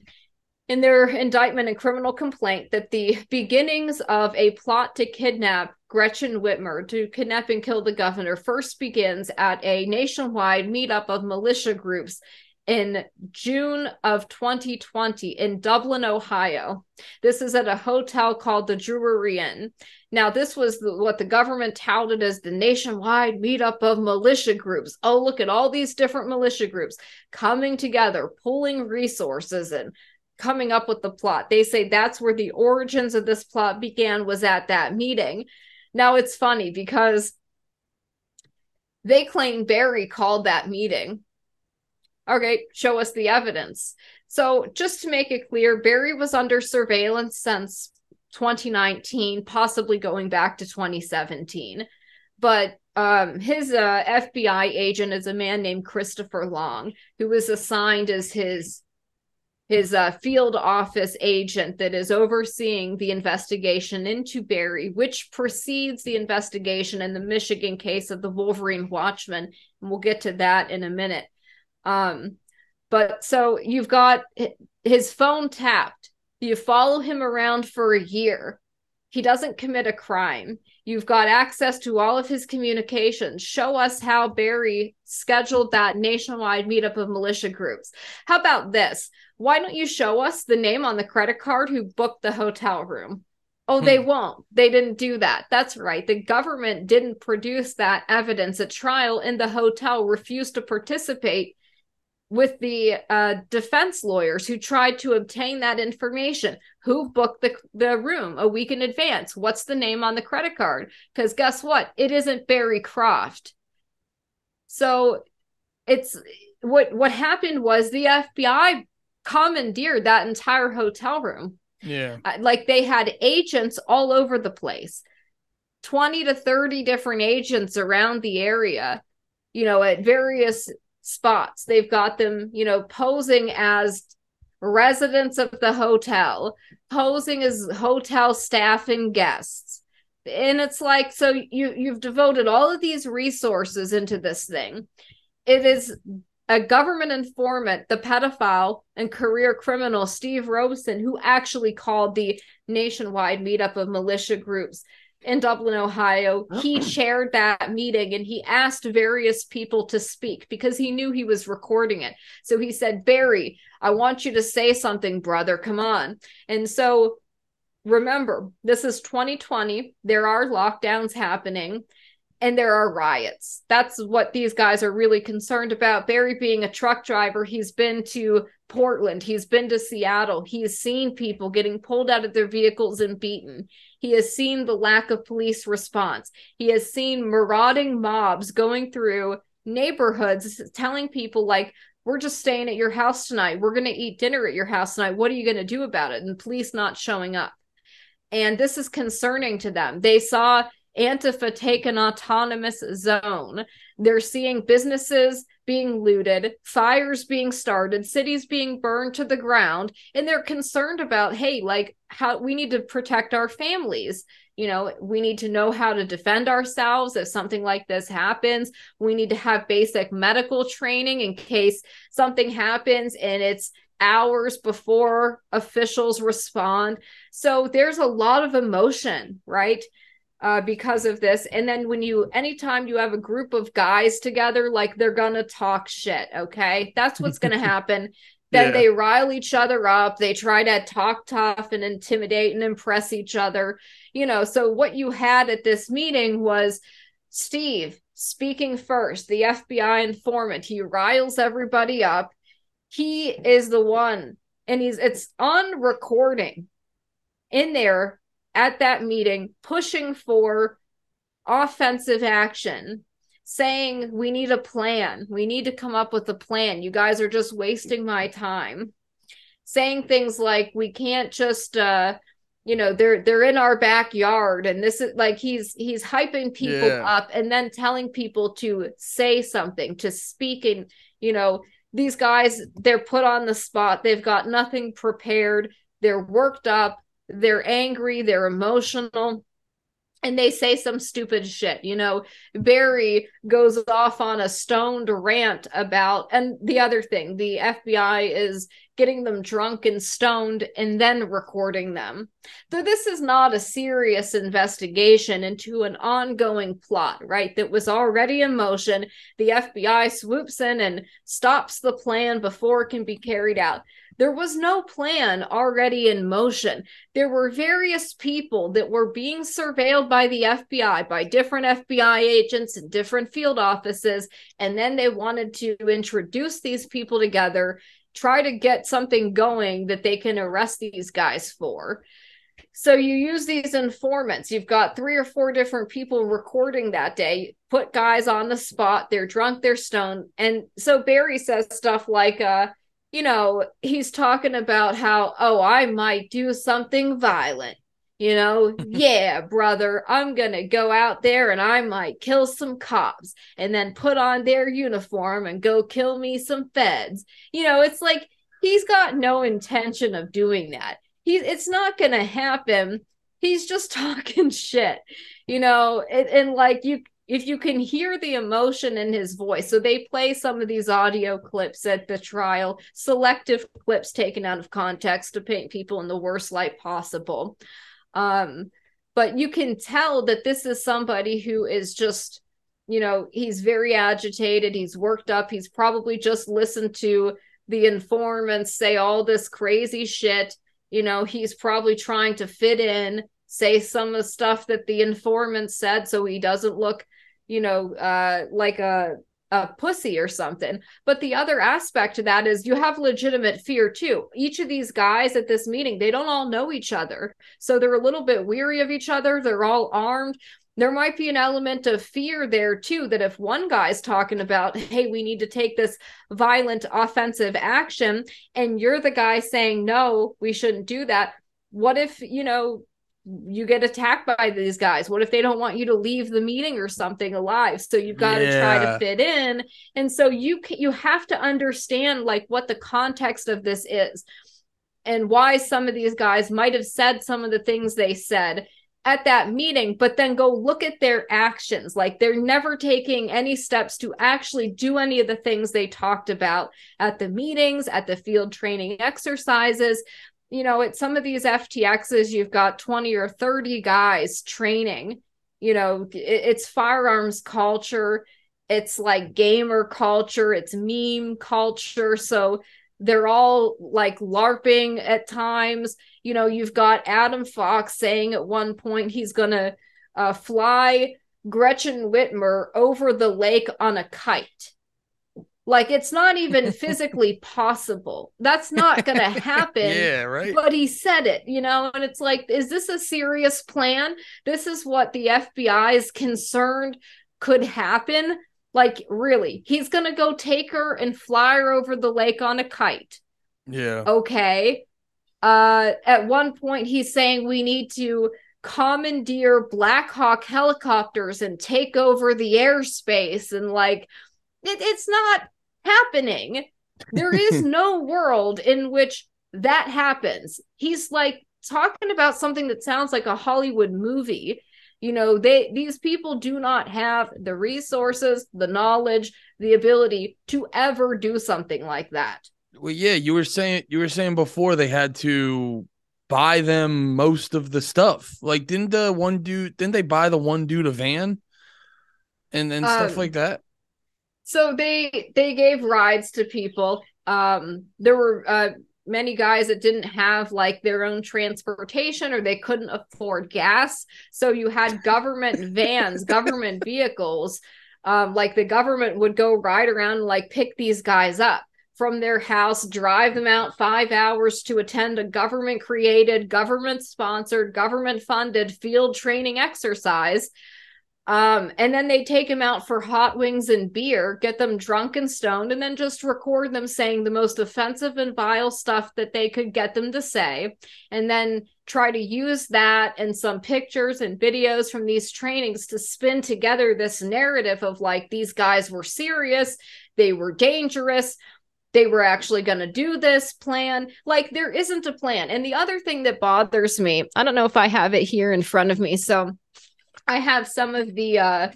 in their indictment and criminal complaint that the beginnings of a plot to kidnap Gretchen Whitmer to kidnap and kill the governor first begins at a nationwide meetup of militia groups in June of 2020 in Dublin, Ohio. This is at a hotel called the Drury Inn. Now, this was the, what the government touted as the nationwide meetup of militia groups. Oh, look at all these different militia groups coming together, pooling resources and coming up with the plot. They say that's where the origins of this plot began was at that meeting. Now it's funny because they claim Barry called that meeting. Okay, show us the evidence. So, just to make it clear, Barry was under surveillance since 2019, possibly going back to 2017. but um, his uh, FBI agent is a man named Christopher Long, who was assigned as his his uh, field office agent that is overseeing the investigation into Barry, which precedes the investigation in the Michigan case of the Wolverine Watchmen. And we'll get to that in a minute. Um, but so you've got his phone tapped. You follow him around for a year. He doesn't commit a crime. You've got access to all of his communications. Show us how Barry scheduled that nationwide meetup of militia groups. How about this? Why don't you show us the name on the credit card who booked the hotel room? Oh, hmm. they won't. They didn't do that. That's right. The government didn't produce that evidence at trial, and the hotel refused to participate with the uh, defense lawyers who tried to obtain that information. Who booked the, the room a week in advance? What's the name on the credit card? Because guess what? It isn't Barry Croft. So it's what what happened was the FBI commandeered that entire hotel room. Yeah. Uh, like they had agents all over the place. 20 to 30 different agents around the area, you know, at various spots. They've got them, you know, posing as residents of the hotel, posing as hotel staff and guests. And it's like so you you've devoted all of these resources into this thing. It is a government informant, the pedophile and career criminal Steve Robeson, who actually called the nationwide meetup of militia groups in Dublin, Ohio. He oh. chaired that meeting and he asked various people to speak because he knew he was recording it. So he said, Barry, I want you to say something, brother. Come on. And so remember, this is 2020. There are lockdowns happening and there are riots. That's what these guys are really concerned about. Barry being a truck driver, he's been to Portland, he's been to Seattle, he's seen people getting pulled out of their vehicles and beaten. He has seen the lack of police response. He has seen marauding mobs going through neighborhoods telling people like we're just staying at your house tonight. We're going to eat dinner at your house tonight. What are you going to do about it? And police not showing up. And this is concerning to them. They saw Antifa take an autonomous zone. They're seeing businesses being looted, fires being started, cities being burned to the ground, and they're concerned about, hey, like how we need to protect our families. You know, we need to know how to defend ourselves if something like this happens. We need to have basic medical training in case something happens and it's hours before officials respond. So there's a lot of emotion, right? Uh, because of this. And then when you, anytime you have a group of guys together, like they're gonna talk shit. Okay, that's what's gonna happen. Then yeah. they rile each other up. They try to talk tough and intimidate and impress each other. You know, so what you had at this meeting was Steve speaking first, the FBI informant. He riles everybody up. He is the one, and he's it's on recording in there at that meeting pushing for offensive action saying we need a plan. We need to come up with a plan. You guys are just wasting my time. Saying things like we can't just uh you know they're they're in our backyard and this is like he's he's hyping people yeah. up and then telling people to say something to speak and you know these guys they're put on the spot. They've got nothing prepared. They're worked up they're angry, they're emotional, and they say some stupid shit. You know, Barry goes off on a stoned rant about, and the other thing, the FBI is getting them drunk and stoned and then recording them. Though this is not a serious investigation into an ongoing plot, right? That was already in motion. The FBI swoops in and stops the plan before it can be carried out. There was no plan already in motion. There were various people that were being surveilled by the FBI, by different FBI agents and different field offices. And then they wanted to introduce these people together, try to get something going that they can arrest these guys for. So you use these informants. You've got three or four different people recording that day, put guys on the spot. They're drunk, they're stoned. And so Barry says stuff like, uh, you know, he's talking about how, oh, I might do something violent. You know, yeah, brother, I'm going to go out there and I might kill some cops and then put on their uniform and go kill me some feds. You know, it's like he's got no intention of doing that. He's it's not going to happen. He's just talking shit. You know, and, and like you if you can hear the emotion in his voice. So they play some of these audio clips at the trial, selective clips taken out of context to paint people in the worst light possible. Um, but you can tell that this is somebody who is just, you know, he's very agitated, he's worked up, he's probably just listened to the informants say all this crazy shit. You know, he's probably trying to fit in, say some of the stuff that the informant said so he doesn't look you know, uh, like a a pussy or something. But the other aspect to that is you have legitimate fear too. Each of these guys at this meeting, they don't all know each other. So they're a little bit weary of each other. They're all armed. There might be an element of fear there too that if one guy's talking about, hey, we need to take this violent offensive action, and you're the guy saying, no, we shouldn't do that. What if, you know, you get attacked by these guys. What if they don't want you to leave the meeting or something alive? So you've got yeah. to try to fit in. And so you you have to understand like what the context of this is and why some of these guys might have said some of the things they said at that meeting but then go look at their actions. Like they're never taking any steps to actually do any of the things they talked about at the meetings at the field training exercises you know, at some of these FTXs, you've got 20 or 30 guys training. You know, it, it's firearms culture, it's like gamer culture, it's meme culture. So they're all like LARPing at times. You know, you've got Adam Fox saying at one point he's going to uh, fly Gretchen Whitmer over the lake on a kite. Like it's not even physically possible. That's not going to happen. yeah, right. But he said it, you know, and it's like, is this a serious plan? This is what the FBI is concerned could happen. Like, really, he's going to go take her and fly her over the lake on a kite. Yeah. Okay. Uh, at one point, he's saying we need to commandeer Black Hawk helicopters and take over the airspace and like it, it's not happening. There is no world in which that happens. He's like talking about something that sounds like a Hollywood movie. You know, they these people do not have the resources, the knowledge, the ability to ever do something like that. Well, yeah, you were saying you were saying before they had to buy them most of the stuff. Like, didn't the one dude didn't they buy the one dude a van and and um, stuff like that? So they they gave rides to people. Um there were uh many guys that didn't have like their own transportation or they couldn't afford gas. So you had government vans government vehicles. Um like the government would go ride around and like pick these guys up from their house drive them out 5 hours to attend a government created government sponsored government funded field training exercise um, and then they take him out for hot wings and beer, get them drunk and stoned, and then just record them saying the most offensive and vile stuff that they could get them to say. And then try to use that and some pictures and videos from these trainings to spin together this narrative of like these guys were serious, they were dangerous, they were actually going to do this plan. Like there isn't a plan. And the other thing that bothers me, I don't know if I have it here in front of me. So I have some of the uh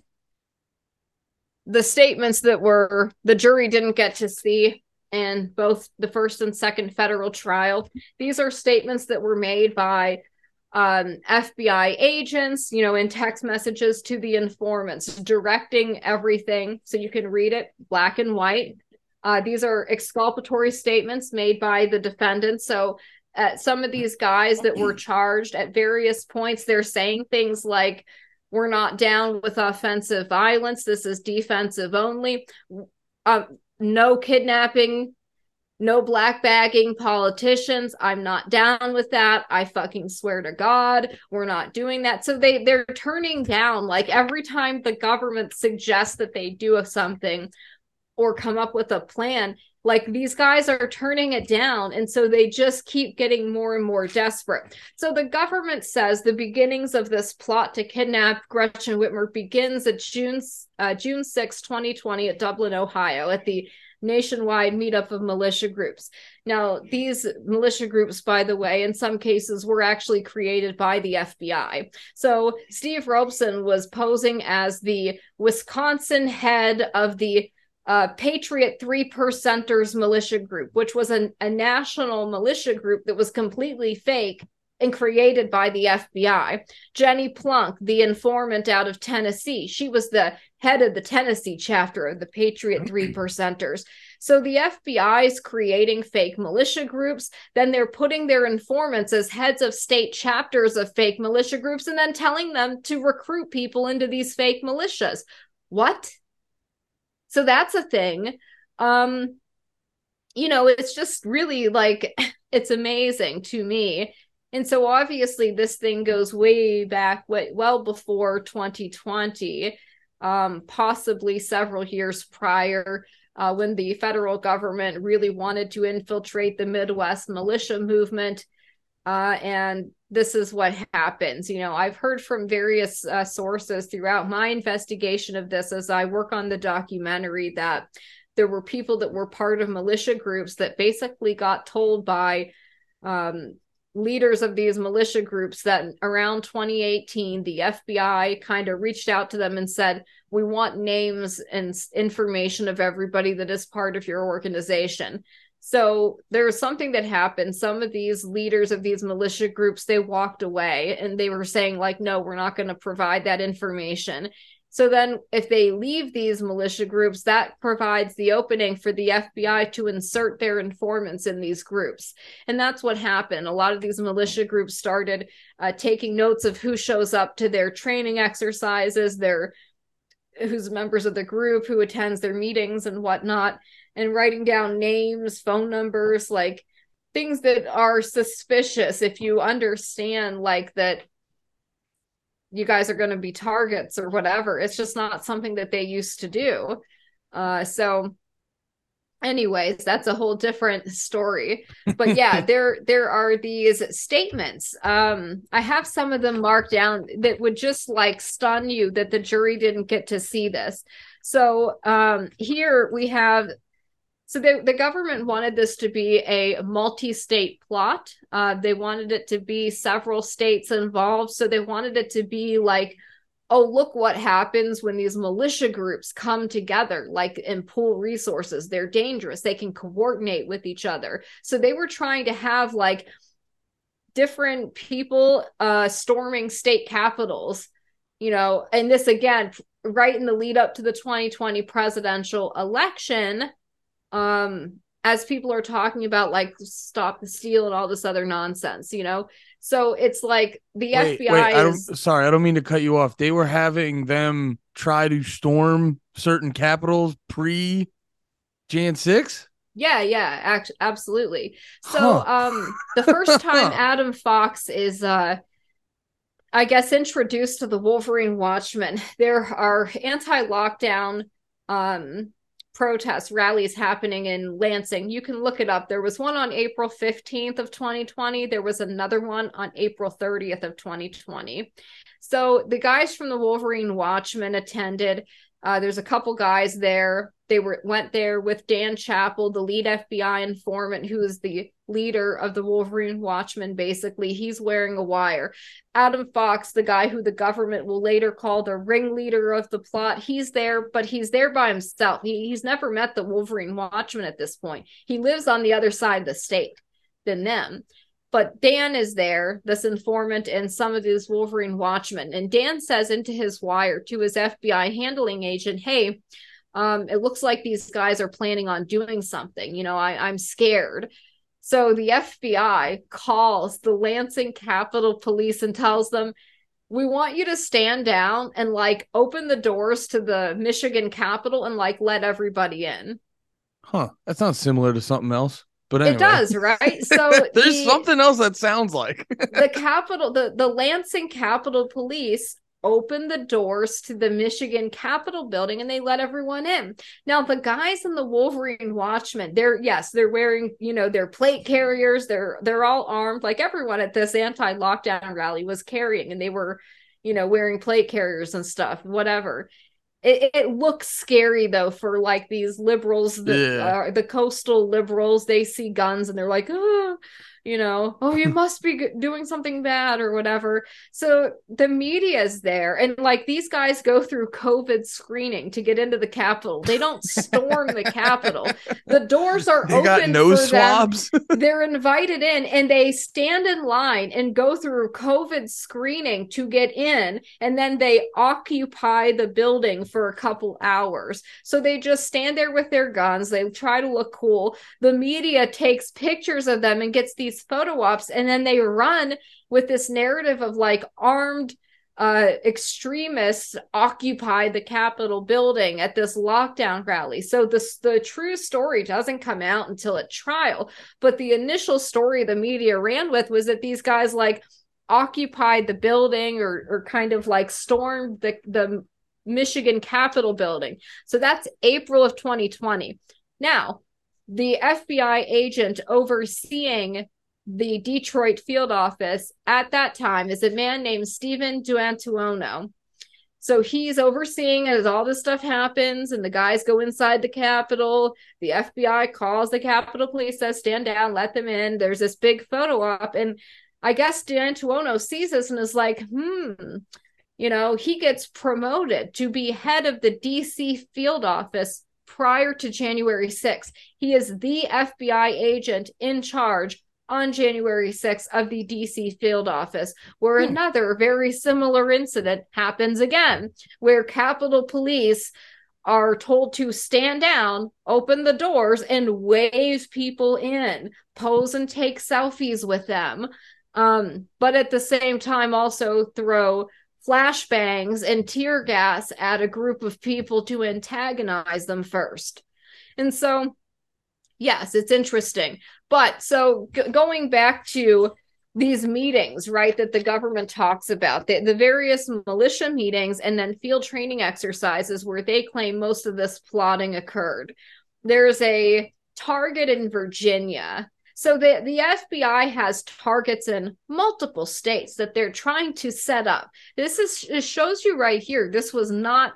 the statements that were the jury didn't get to see in both the first and second federal trial. These are statements that were made by um, FBI agents, you know, in text messages to the informants, directing everything so you can read it black and white. Uh, these are exculpatory statements made by the defendant. So, uh, some of these guys that were charged at various points, they're saying things like, we're not down with offensive violence. This is defensive only. Uh, no kidnapping, no black bagging politicians. I'm not down with that. I fucking swear to God, we're not doing that. So they they're turning down like every time the government suggests that they do something or come up with a plan, like these guys are turning it down and so they just keep getting more and more desperate so the government says the beginnings of this plot to kidnap gretchen whitmer begins at june uh, june 6 2020 at dublin ohio at the nationwide meetup of militia groups. Now, these militia groups, by the way, in some cases were actually created by the FBI. So Steve Robeson was posing as the Wisconsin head of the uh, Patriot Three Percenters militia group, which was a, a national militia group that was completely fake and created by the FBI. Jenny Plunk, the informant out of Tennessee, she was the head of the Tennessee chapter of the Patriot Three Percenters. So the FBI is creating fake militia groups. Then they're putting their informants as heads of state chapters of fake militia groups and then telling them to recruit people into these fake militias. What? So that's a thing. Um, you know, it's just really like, it's amazing to me and so obviously this thing goes way back way, well before 2020, um, possibly several years prior, uh, when the federal government really wanted to infiltrate the Midwest militia movement. Uh, and this is what happens. You know, I've heard from various uh, sources throughout my investigation of this as I work on the documentary that there were people that were part of militia groups that basically got told by um, leaders of these militia groups that around 2018 the FBI kind of reached out to them and said we want names and information of everybody that is part of your organization so there's something that happened some of these leaders of these militia groups they walked away and they were saying like no we're not going to provide that information so then, if they leave these militia groups, that provides the opening for the FBI to insert their informants in these groups. And that's what happened. A lot of these militia groups started uh, taking notes of who shows up to their training exercises, their who's members of the group, who attends their meetings and whatnot, and writing down names, phone numbers, like things that are suspicious if you understand like that you guys are going to be targets or whatever. It's just not something that they used to do. Uh, so anyways that's a whole different story but yeah there there are these statements um i have some of them marked down that would just like stun you that the jury didn't get to see this so um here we have so the, the government wanted this to be a multi-state plot. Uh, they wanted it to be several states involved. So they wanted it to be like, oh, look what happens when these militia groups come together, like and pool resources. They're dangerous. They can coordinate with each other. So they were trying to have like different people uh, storming state capitals. You know, and this again, right in the lead up to the 2020 presidential election um as people are talking about like stop the steal and all this other nonsense you know? So it's like the wait, fbi wait, is... I sorry i don't mean to cut you off. They were having them try to storm certain capitals pre jan 6 yeah yeah act- absolutely. So huh. um the first time adam fox is uh i guess introduced to the wolverine watchmen there are anti-lockdown um protests rallies happening in Lansing. You can look it up. There was one on April 15th of 2020. There was another one on April 30th of 2020. So the guys from the Wolverine Watchmen attended. Uh, there's a couple guys there. They were went there with Dan Chappell, the lead FBI informant, who is the leader of the Wolverine Watchmen. Basically, he's wearing a wire. Adam Fox, the guy who the government will later call the ringleader of the plot, he's there, but he's there by himself. He, he's never met the Wolverine Watchmen at this point. He lives on the other side of the state than them. But Dan is there, this informant, and some of his Wolverine Watchmen. And Dan says into his wire to his FBI handling agent, Hey, um, it looks like these guys are planning on doing something. You know, I, I'm scared. So the FBI calls the Lansing Capitol Police and tells them, we want you to stand down and like open the doors to the Michigan Capitol and like let everybody in. Huh. That sounds similar to something else. But anyway. it does, right? So there's the, something else that sounds like the Capitol, the, the Lansing Capitol Police opened the doors to the Michigan Capitol building and they let everyone in. Now, the guys in the Wolverine Watchmen, they're yes, they're wearing, you know, their plate carriers, they're they're all armed like everyone at this anti-lockdown rally was carrying and they were, you know, wearing plate carriers and stuff, whatever. It, it looks scary though for like these liberals, the yeah. the coastal liberals. They see guns and they're like, oh, you know, oh, you must be doing something bad or whatever. So the media is there. And like these guys go through COVID screening to get into the Capitol. They don't storm the Capitol. The doors are they open. Got nose swabs. They're invited in and they stand in line and go through COVID screening to get in. And then they occupy the building for a couple hours. So they just stand there with their guns. They try to look cool. The media takes pictures of them and gets these these photo ops and then they run with this narrative of like armed uh, extremists occupy the Capitol building at this lockdown rally. So this the true story doesn't come out until a trial. But the initial story the media ran with was that these guys like occupied the building or or kind of like stormed the the Michigan Capitol building. So that's April of 2020. Now, the FBI agent overseeing the Detroit field office at that time is a man named Steven D'Antuono. So he's overseeing as all this stuff happens, and the guys go inside the Capitol. The FBI calls the Capitol Police, says, Stand down, let them in. There's this big photo op. And I guess D'Antuono sees this and is like, hmm, you know, he gets promoted to be head of the DC field office prior to January 6th. He is the FBI agent in charge on January 6th of the DC field office, where hmm. another very similar incident happens again, where Capitol Police are told to stand down, open the doors, and wave people in, pose and take selfies with them. Um, but at the same time, also throw flashbangs and tear gas at a group of people to antagonize them first. And so yes, it's interesting. But so g- going back to these meetings, right, that the government talks about, the, the various militia meetings and then field training exercises where they claim most of this plotting occurred. There's a target in Virginia. So the, the FBI has targets in multiple states that they're trying to set up. This is shows you right here. This was not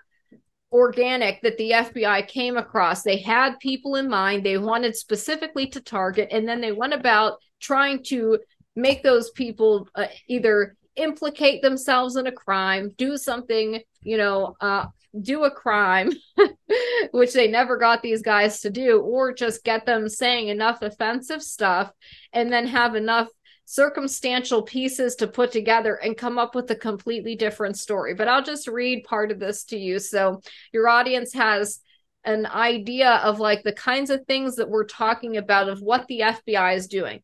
organic that the FBI came across. They had people in mind they wanted specifically to target, and then they went about trying to make those people uh, either implicate themselves in a crime, do something, you know, uh, do a crime, which they never got these guys to do, or just get them saying enough offensive stuff and then have enough circumstantial pieces to put together and come up with a completely different story. But I'll just read part of this to you so your audience has an idea of like the kinds of things that we're talking about of what the FBI is doing.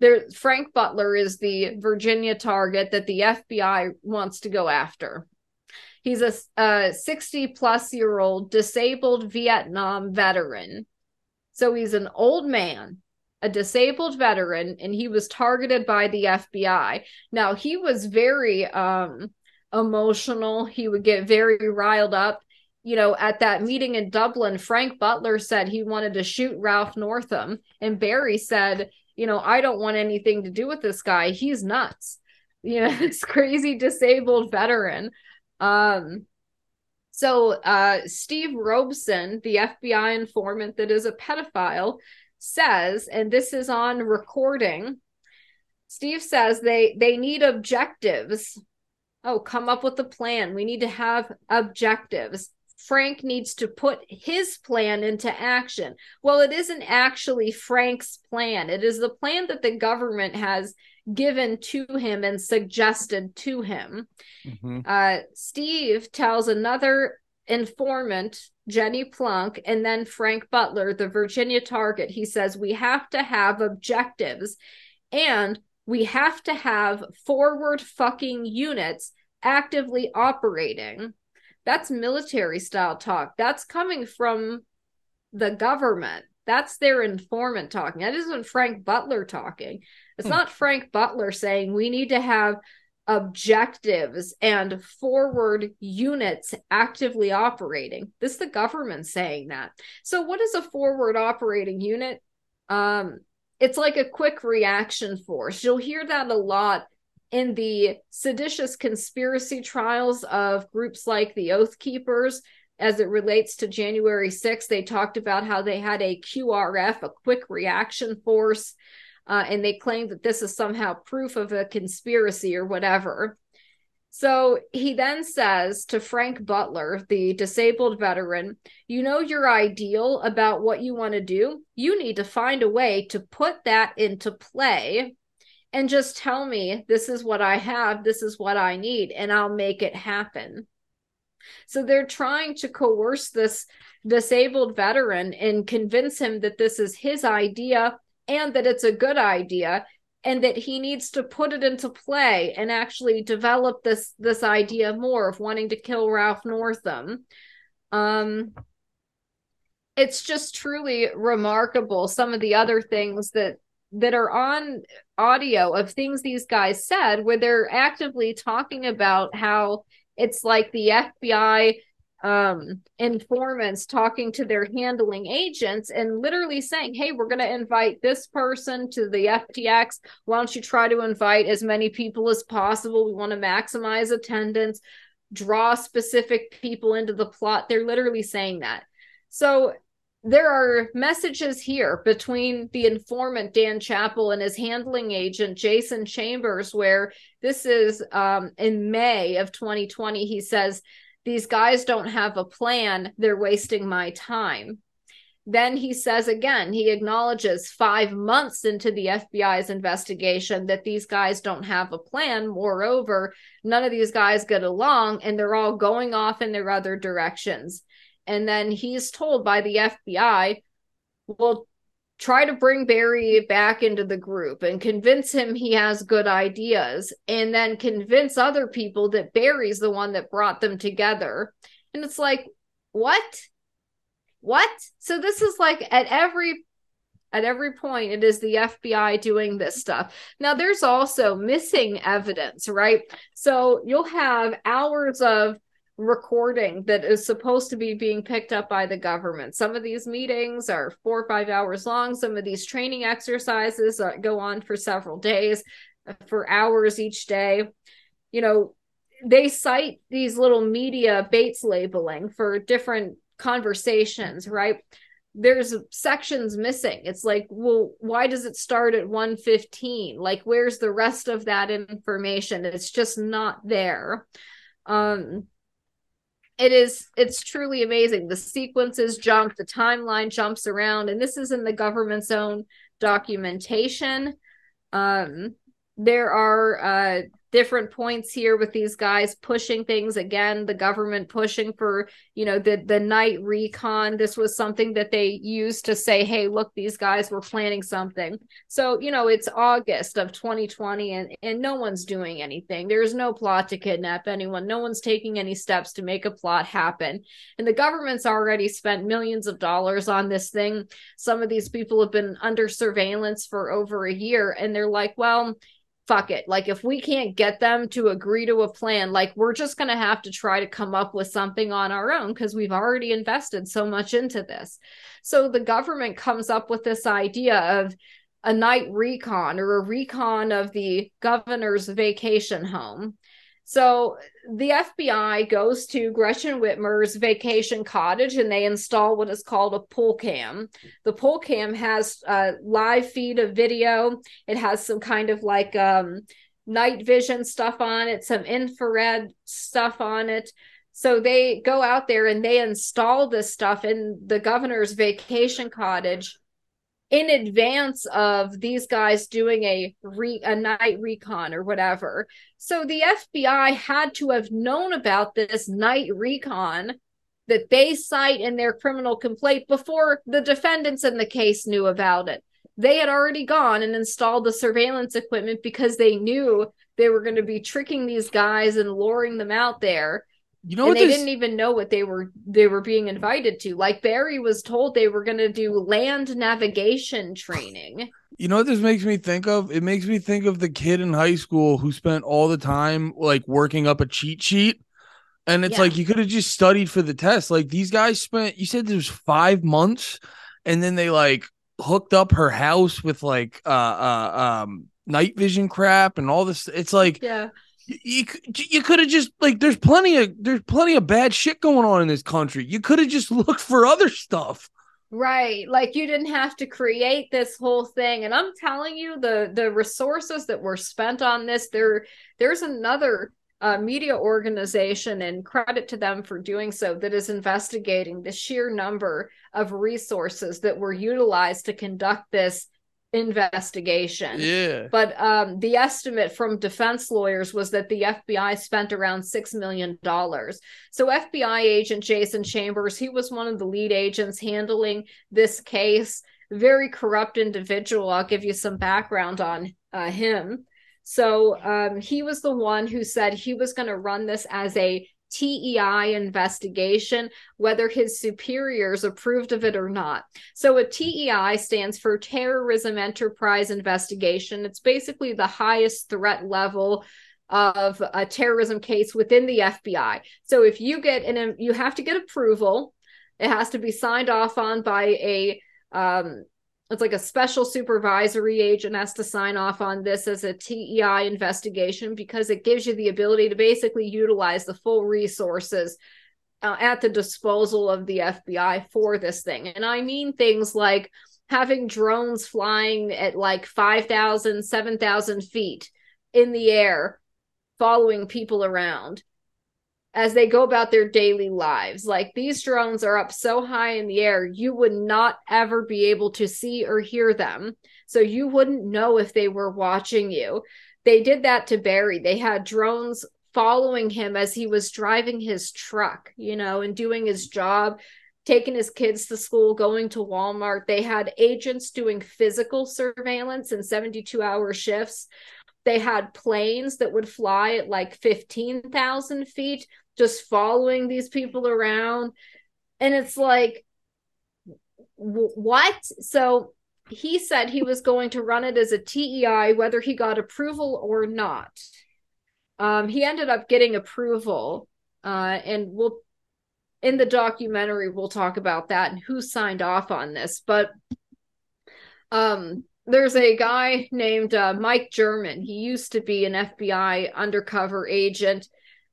There Frank Butler is the Virginia target that the FBI wants to go after. He's a, a 60 plus year old disabled Vietnam veteran. So he's an old man a disabled veteran and he was targeted by the FBI. Now, he was very um emotional. He would get very riled up. You know, at that meeting in Dublin, Frank Butler said he wanted to shoot Ralph Northam and Barry said, you know, I don't want anything to do with this guy. He's nuts. You know, this crazy disabled veteran. Um so uh Steve Robeson, the FBI informant that is a pedophile, says, and this is on recording, Steve says they they need objectives. Oh, come up with a plan. We need to have objectives. Frank needs to put his plan into action. Well, it isn't actually Frank's plan. It is the plan that the government has given to him and suggested to him. Mm-hmm. Uh, Steve tells another informant Jenny Plunk, and then Frank Butler, the Virginia target. He says we have to have objectives and we have to have forward fucking units actively operating. That's military style talk. That's coming from the government. That's their informant talking. That isn't Frank Butler talking. It's hmm. not Frank Butler saying we need to have objectives and forward units actively operating. This is the government saying that. So, what is a forward operating unit? Um, it's like a quick reaction force. You'll hear that a lot in the seditious conspiracy trials of groups like the Oath Keepers. As it relates to January 6th, they talked about how they had a QRF, a quick reaction force uh, and they claim that this is somehow proof of a conspiracy or whatever. So he then says to Frank Butler, the disabled veteran, You know your ideal about what you want to do. You need to find a way to put that into play and just tell me, This is what I have, this is what I need, and I'll make it happen. So they're trying to coerce this disabled veteran and convince him that this is his idea and that it's a good idea and that he needs to put it into play and actually develop this this idea more of wanting to kill Ralph Northam. Um it's just truly remarkable some of the other things that that are on audio of things these guys said where they're actively talking about how it's like the FBI um, informants talking to their handling agents and literally saying, Hey, we're going to invite this person to the FTX. Why don't you try to invite as many people as possible? We want to maximize attendance, draw specific people into the plot. They're literally saying that. So there are messages here between the informant Dan Chappell and his handling agent Jason Chambers, where this is um, in May of 2020. He says, these guys don't have a plan. They're wasting my time. Then he says again, he acknowledges five months into the FBI's investigation that these guys don't have a plan. Moreover, none of these guys get along and they're all going off in their other directions. And then he's told by the FBI, well, try to bring Barry back into the group and convince him he has good ideas and then convince other people that Barry's the one that brought them together. And it's like, what? What? So this is like at every at every point it is the FBI doing this stuff. Now there's also missing evidence, right? So you'll have hours of recording that is supposed to be being picked up by the government. Some of these meetings are four or five hours long. Some of these training exercises go on for several days, for hours each day. You know, they cite these little media Bates labeling for different conversations, right? There's sections missing. It's like, well, why does it start at 115? Like, where's the rest of that information? It's just not there. Um, it is it's truly amazing. The sequences jump the timeline jumps around and this is in the government's own documentation. Um there are uh different points here with these guys pushing things again the government pushing for you know the the night recon. This was something that they used to say hey look these guys were planning something. So you know it's august of 2020 and and no one's doing anything. There's no plot to kidnap anyone. No one's taking any steps to make a plot happen. And the government's already spent millions of dollars on this thing. Some of these people have been under surveillance for over a year and they're like well fuck it. Like if we can't get them to agree to a plan, like we're just going to have to try to come up with something on our own because we've already invested so much into this. So the government comes up with this idea of a night recon or a recon of the governor's vacation home. So the FBI goes to Gretchen Whitmer's vacation cottage and they install what is called a pole cam. The pole cam has a live feed of video. It has some kind of like um, night vision stuff on it, some infrared stuff on it. So they go out there and they install this stuff in the governor's vacation cottage in advance of these guys doing a re- a night recon or whatever. So the FBI had to have known about this night recon that they cite in their criminal complaint before the defendants in the case knew about it. They had already gone and installed the surveillance equipment because they knew they were going to be tricking these guys and luring them out there you know and they this... didn't even know what they were they were being invited to like barry was told they were going to do land navigation training You know what this makes me think of? It makes me think of the kid in high school who spent all the time like working up a cheat sheet. And it's yeah. like you could have just studied for the test. Like these guys spent you said there's 5 months and then they like hooked up her house with like uh uh um night vision crap and all this it's like yeah you, you could have just like there's plenty of there's plenty of bad shit going on in this country. You could have just looked for other stuff. Right. Like you didn't have to create this whole thing. And i'm telling you the the resources that were spent on this there there's another uh, media organization, and credit to them for doing so, that is investigating the sheer number of resources that were utilized to conduct this investigation. Yeah. But um, the estimate from defense lawyers was that the FBI spent around $6 million. So, FBI agent Jason Chambers, he was one of the lead agents handling this case. Very corrupt individual. I'll give you some background on uh, him. So um, he was the one who said he was going to run this as a TEI investigation, whether his superiors approved of it or not. So, a TEI stands for Terrorism Enterprise Investigation. It's basically the highest threat level of a terrorism case within the FBI. So, if you get an, you have to get approval. It has to be signed off on by a um, it's like a special supervisory agent has to sign off on this as a TEI investigation because it gives you the ability to basically utilize the full resources uh, at the disposal of the FBI for this thing. And I mean things like having drones flying at like 5,000, 7,000 feet in the air, following people around as they go about their daily lives. Like these drones are up so high in the air, you would not ever be able to see or hear them. So you wouldn't know if they were watching you. They did that to Barry. They had drones following him as he was driving his truck, you know, and doing his job, taking his kids to school, going to Walmart. They had agents doing physical surveillance in 72 hour shifts. They had planes that would fly at like 15,000 feet just following these people around. And it's like what? So he said he was going to run it as a TEI whether he got approval or not. Um he ended up getting approval uh and we'll in the documentary we'll talk about that and who signed off on this. But um there's a guy named uh, Mike German. He used to be an FBI undercover agent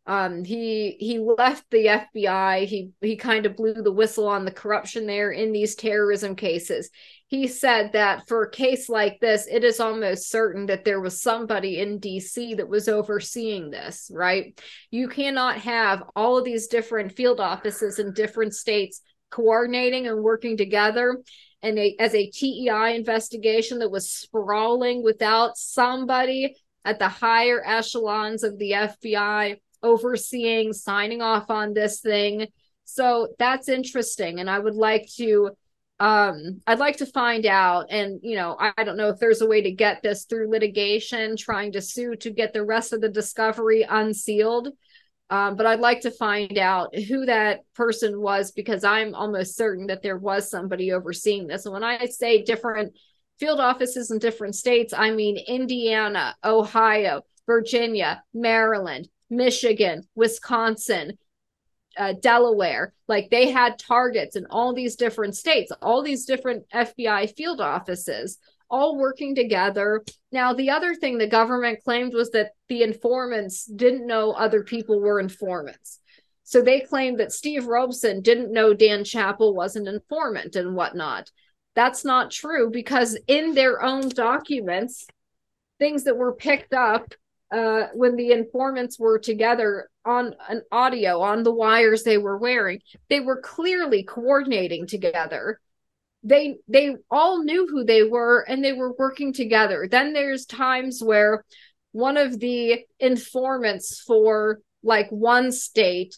um, he he left the FBI. He he kind of blew the whistle on the corruption there in these terrorism cases. He said that for a case like this, it is almost certain that there was somebody in DC that was overseeing this. Right? You cannot have all of these different field offices in different states coordinating and working together and a, as a TEI investigation that was sprawling without somebody at the higher echelons of the FBI overseeing signing off on this thing. So that's interesting. And I would like to um I'd like to find out and you know I, I don't know if there's a way to get this through litigation trying to sue to get the rest of the discovery unsealed. Um, but I'd like to find out who that person was because I'm almost certain that there was somebody overseeing this. And when I say different field offices in different states, I mean Indiana, Ohio, Virginia, Maryland, Michigan, Wisconsin, uh, Delaware. Like they had targets in all these different states, all these different FBI field offices, all working together. Now, the other thing the government claimed was that the informants didn't know other people were informants. So they claimed that Steve Robeson didn't know Dan Chappell was an informant and whatnot. That's not true because in their own documents, things that were picked up uh, when the informants were together on an audio on the wires they were wearing, they were clearly coordinating together. They they all knew who they were and they were working together. Then there's times where one of the informants for like one state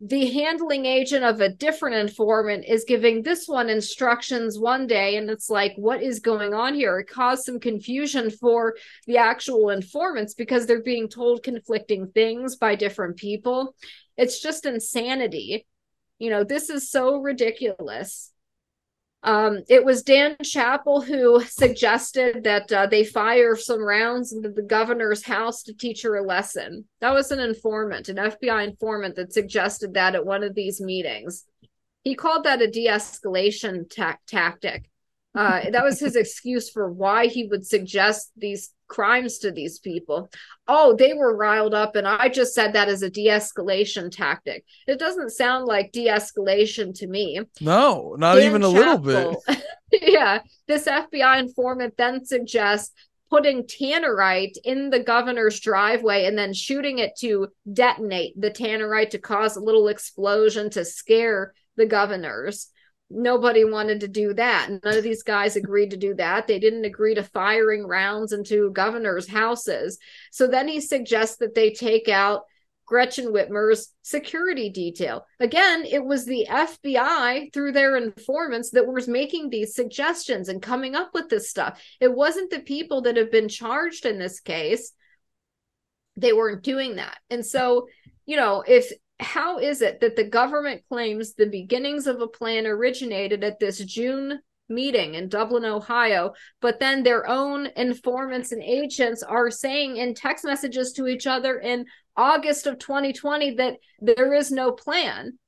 the handling agent of a different informant is giving this one instructions one day and it's like what is going on here? It caused some confusion for the actual informants because they're being told conflicting things by different people. It's just insanity. You know this is so ridiculous Um, it was Dan Chappell who suggested that uh, they fire some rounds into the governor's house to teach her a lesson. That was an informant, an FBI informant that suggested that at one of these meetings. He called that a de escalation ta- tactic. Uh, that was his excuse for why he would suggest these crimes to these people. Oh, they were riled up, and I just said that as a de escalation tactic. It doesn't sound like de escalation to me. No, not Dan even a little bit. yeah. This FBI informant then suggests putting tannerite in the governor's driveway and then shooting it to detonate the tannerite to cause a little explosion to scare the governors nobody wanted to do that. None of these guys agreed to do that. They didn't agree to firing rounds into governors' houses. So then he suggests that they take out Gretchen Whitmer's security detail. Again, it was the FBI through their informants that was making these suggestions and coming up with this stuff. It wasn't the people that have been charged in this case. They weren't doing that. And so, you know, if how is it that the government claims the beginnings of a plan originated at this June meeting in Dublin, Ohio, but then their own informants and agents are saying in text messages to each other in August of 2020 that there is no plan?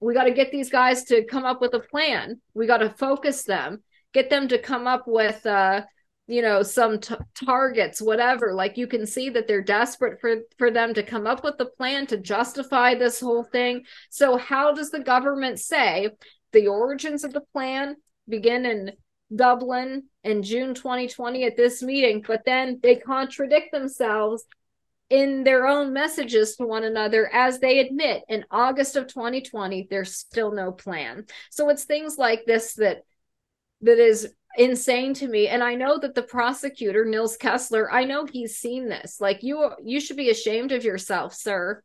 We got to get these guys to come up with a plan. We got to focus them, get them to come up with uh, you know some t- targets whatever like you can see that they're desperate for for them to come up with a plan to justify this whole thing. So how does the government say the origins of the plan begin in dublin in june 2020 at this meeting but then they contradict themselves in their own messages to one another as they admit in august of 2020 there's still no plan. So it's things like this that that is insane to me. And i know that the prosecutor nils kessler i know he's seen this. Like you you should be ashamed of yourself sir.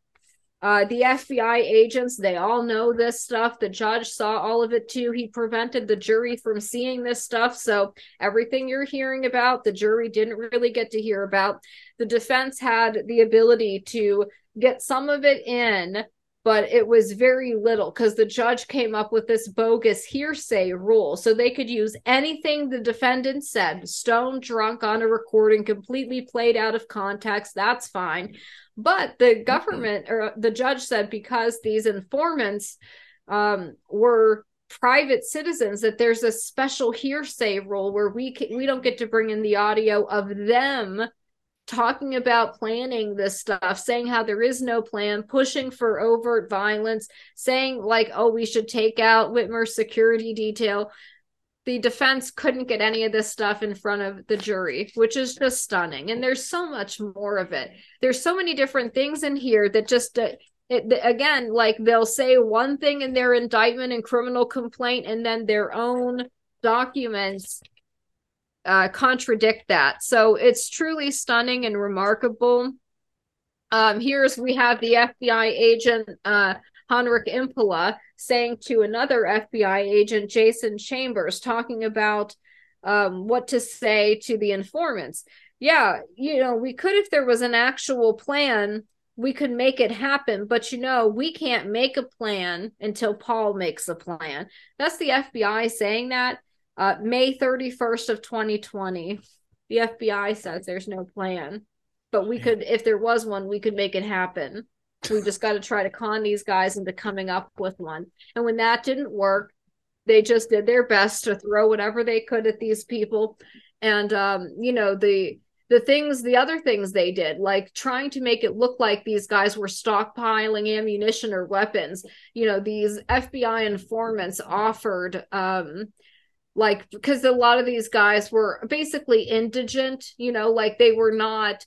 Uh, the fbi agents they all know this stuff. The judge saw all of it too. He prevented the jury from seeing this stuff. So everything you're hearing about the jury didn't really get to hear about. The defense had the ability to get some of it in but it was very little because the judge came up with this bogus hearsay rule. So they could use anything the defendant said, stone drunk on a recording, completely played out of context. That's fine. But the government or the judge said because these informants um, were private citizens that there's a special hearsay rule where we can, we don't get to bring in the audio of them talking about planning this stuff, saying how there is no plan, pushing for overt violence, saying like, oh, we should take out Whitmer's security detail. The defense couldn't get any of this stuff in front of the jury, which is just stunning. And there's so much more of it. There's so many different things in here that just uh, it, again, like they'll say one thing in their indictment and criminal complaint, and then their own documents uh, contradict that. So it's truly stunning and remarkable. Um, here's we have the FBI agent uh, Henrik Impola saying to another FBI agent, Jason Chambers, talking about um, what to say to the informants. Yeah, you know, we could, if there was an actual plan, we could make it happen. But you know, we can't make a plan until Paul makes a plan. That's the FBI saying that. Uh, May 31st of 2020. The FBI says there's no plan, but we could, if there was one, we could make it happen. We just got to try to con these guys into coming up with one. And when that didn't work, they just did their best to throw whatever they could at these people. And um, you know, the the things the other things they did like trying to make it look like these guys were stockpiling ammunition or weapons you know these fbi informants offered um like because a lot of these guys were basically indigent you know like they were not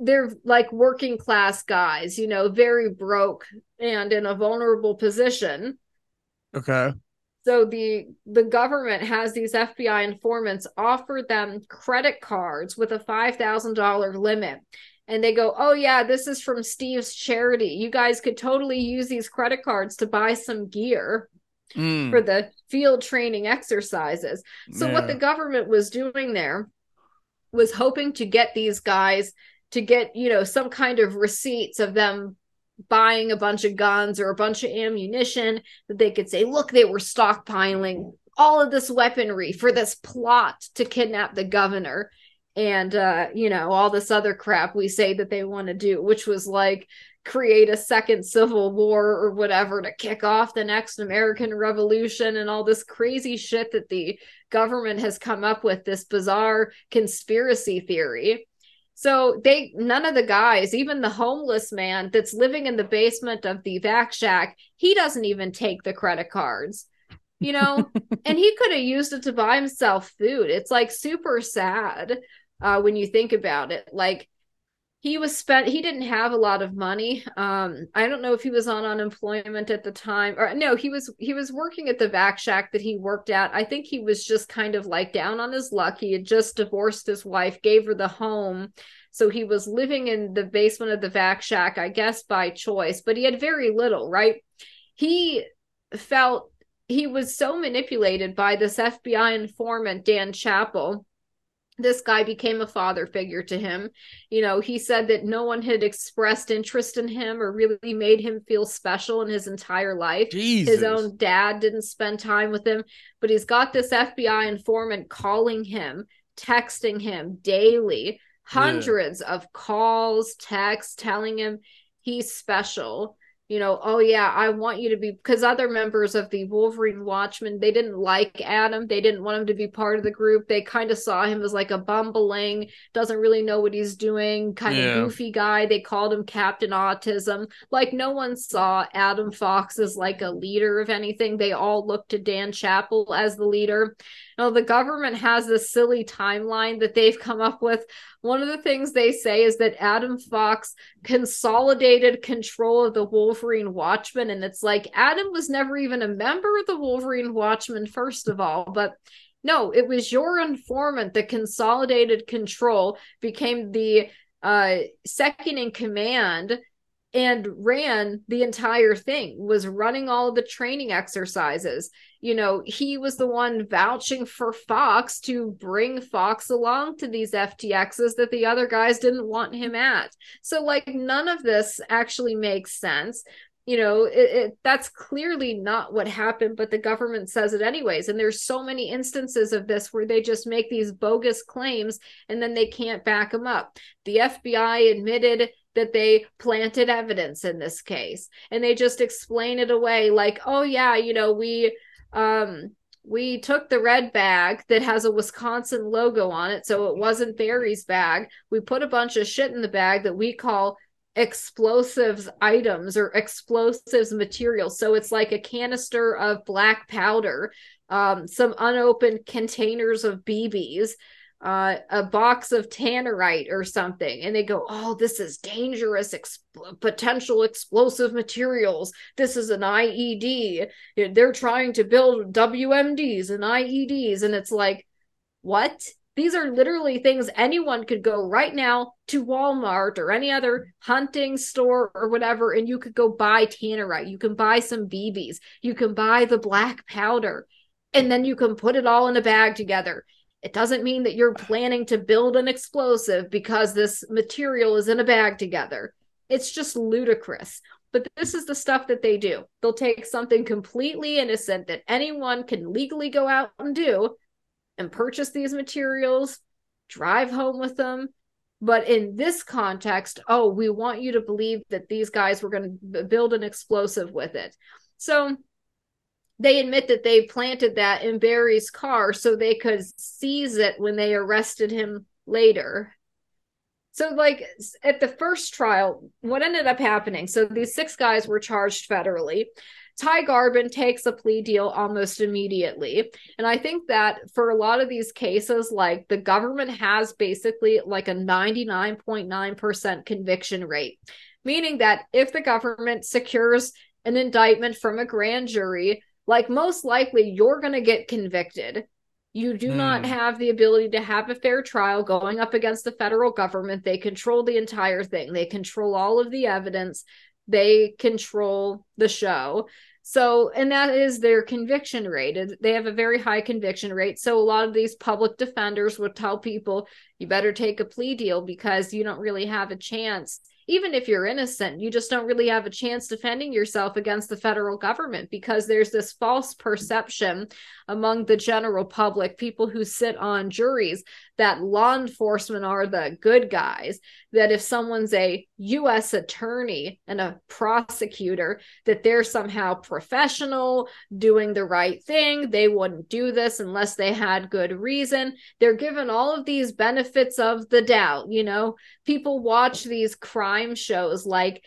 they're like working class guys you know very broke and in a vulnerable position. Okay. So the the government has these fbi informants offer them credit cards with a $5000 limit. And they go oh yeah this is from steve's charity. You guys could totally use these credit cards to buy some gear mm. for the field training exercises. So, yeah. what the government was doing there was hoping to get these guys to get, you know, some kind of receipts of them buying a bunch of guns or a bunch of ammunition that they could say, look, they were stockpiling all of this weaponry for this plot to kidnap the governor and uh you know all this other crap we say that they want to do which was like create a second civil war or whatever to kick off the next American Revolution and all this crazy shit that the government has come up with this bizarre conspiracy theory. So they none of the guys, even the homeless man that's living in the basement of the vac shack, he doesn't even take the credit cards. You know, and he could have used it to buy himself food. It's like super sad uh, when you think about it. Like he was spent he didn't have a lot of money. Um i don't know if he was on unemployment at the time or no he was he was working at the vac shack that he worked at. I think he was just kind of like down on his luck. He had just divorced his wife gave her the home. So he was living in the basement of the vac shack i guess by choice but he had very little right? He felt he was so manipulated by this fbi informant dan chappell this guy became a father figure to him. You know, he said that no one had expressed interest in him or really made him feel special in his entire life. Jesus. His own dad didn't spend time with him, but he's got this FBI informant calling him, texting him daily, hundreds yeah. of calls, texts telling him he's special you know, oh yeah, I want you to be because other members of the Wolverine Watchmen they didn't like Adam, they didn't want him to be part of the group. They kind of saw him as like a bumbling, doesn't really know what he's doing, kind yeah. of goofy guy. They called him Captain Autism. Like no one saw Adam Fox as like a leader of anything. They all looked to Dan Chappell as the leader. Now, the government has this silly timeline that they've come up with. One of the things they say is that Adam Fox consolidated control of the Wolverine Watchmen. And it's like Adam was never even a member of the Wolverine Watchmen, first of all. But no, it was your informant that consolidated control, became the uh, second in command and ran the entire thing was running all the training exercises. You know he was the one vouching for fox to bring fox along to these ftxs that the other guys didn't want him at. So like none of this actually makes sense. You know it, it, that's clearly not what happened but the government says it anyways. And there's so many instances of this where they just make these bogus claims and then they can't back them up. The fbi admitted that they planted evidence in this case. And they just explain it away like oh yeah you know we um we took the red bag that has a Wisconsin logo on it so it wasn't Barry's bag. We put a bunch of shit in the bag that we call explosives items or explosives materials. So it's like a canister of black powder um, some unopened containers of BBs uh, a box of tannerite or something and they go oh this is dangerous potential explosive materials this is an ied they're trying to build wmds and ieds and it's like what these are literally things anyone could go right now to Walmart or any other hunting store or whatever, and you could go buy tannerite. You can buy some BBs. You can buy the black powder, and then you can put it all in a bag together. It doesn't mean that you're planning to build an explosive because this material is in a bag together. It's just ludicrous. But this is the stuff that they do. They'll take something completely innocent that anyone can legally go out and do and purchase these materials, drive home with them. But in this context, oh, we want you to believe that these guys were going to build an explosive with it. So they admit that they planted that in Barry's car so they could seize it when they arrested him later. So, like at the first trial, what ended up happening? So, these six guys were charged federally. Ty Garbin takes a plea deal almost immediately. And I think that for a lot of these cases, like the government has basically like a 99.9% conviction rate, meaning that if the government secures an indictment from a grand jury, like most likely you're going to get convicted. You do mm. not hmm. have the ability to have a fair trial going up against the federal government. They control the entire thing, they control all of the evidence, they control the show. So, and that is their conviction rate. They have a very high conviction rate. So, a lot of these public defenders would tell people, you better take a plea deal because you don't really have a chance even if you're innocent, you just don't really have a chance defending yourself against the federal government because there's this false perception among the general public, people who sit on juries, that law enforcement are the good guys. That if someone's a U.S. attorney and a prosecutor, that they're somehow professional, doing the right thing. They wouldn't do this unless they had good reason. They're given all of these benefits of the doubt. You know, people watch these crime shows like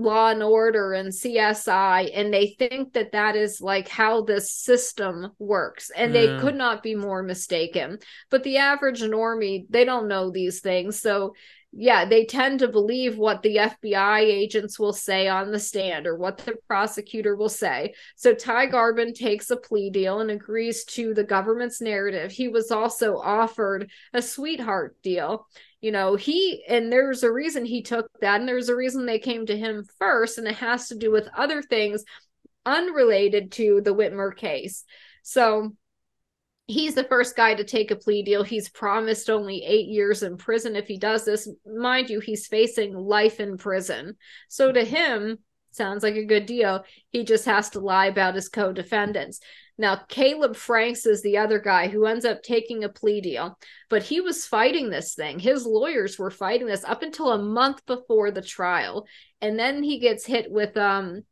law and order and csi and they think that that is like how this system works and they mm. could not be more mistaken. But the average normie they don't know these things so yeah they tend to believe what the fbi agents will say on the stand or what the prosecutor will say. So ty garbin takes a plea deal and agrees to the government's narrative. He was also offered a sweetheart deal. You know he and there's a reason he took that and there's a reason they came to him first and it has to do with other things unrelated to the whitmer case. So he's the first guy to take a plea deal. He's promised only eight years in prison. If he does this mind you he's facing life in prison. So to him sounds like a good deal. He just has to lie about his co-defendants. Now, Caleb Franks is the other guy who ends up taking a plea deal, but he was fighting this thing. His lawyers were fighting this up until a month before the trial. And then he gets hit with um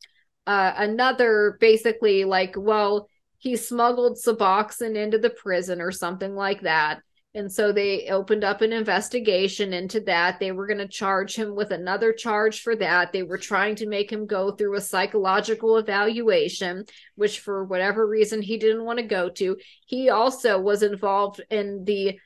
uh, another basically like, well, he smuggled Suboxone into the prison or something like that. And so they opened up an investigation into that. They were going to charge him with another charge for that. They were trying to make him go through a psychological evaluation, which for whatever reason he didn't want to go to. He also was involved in the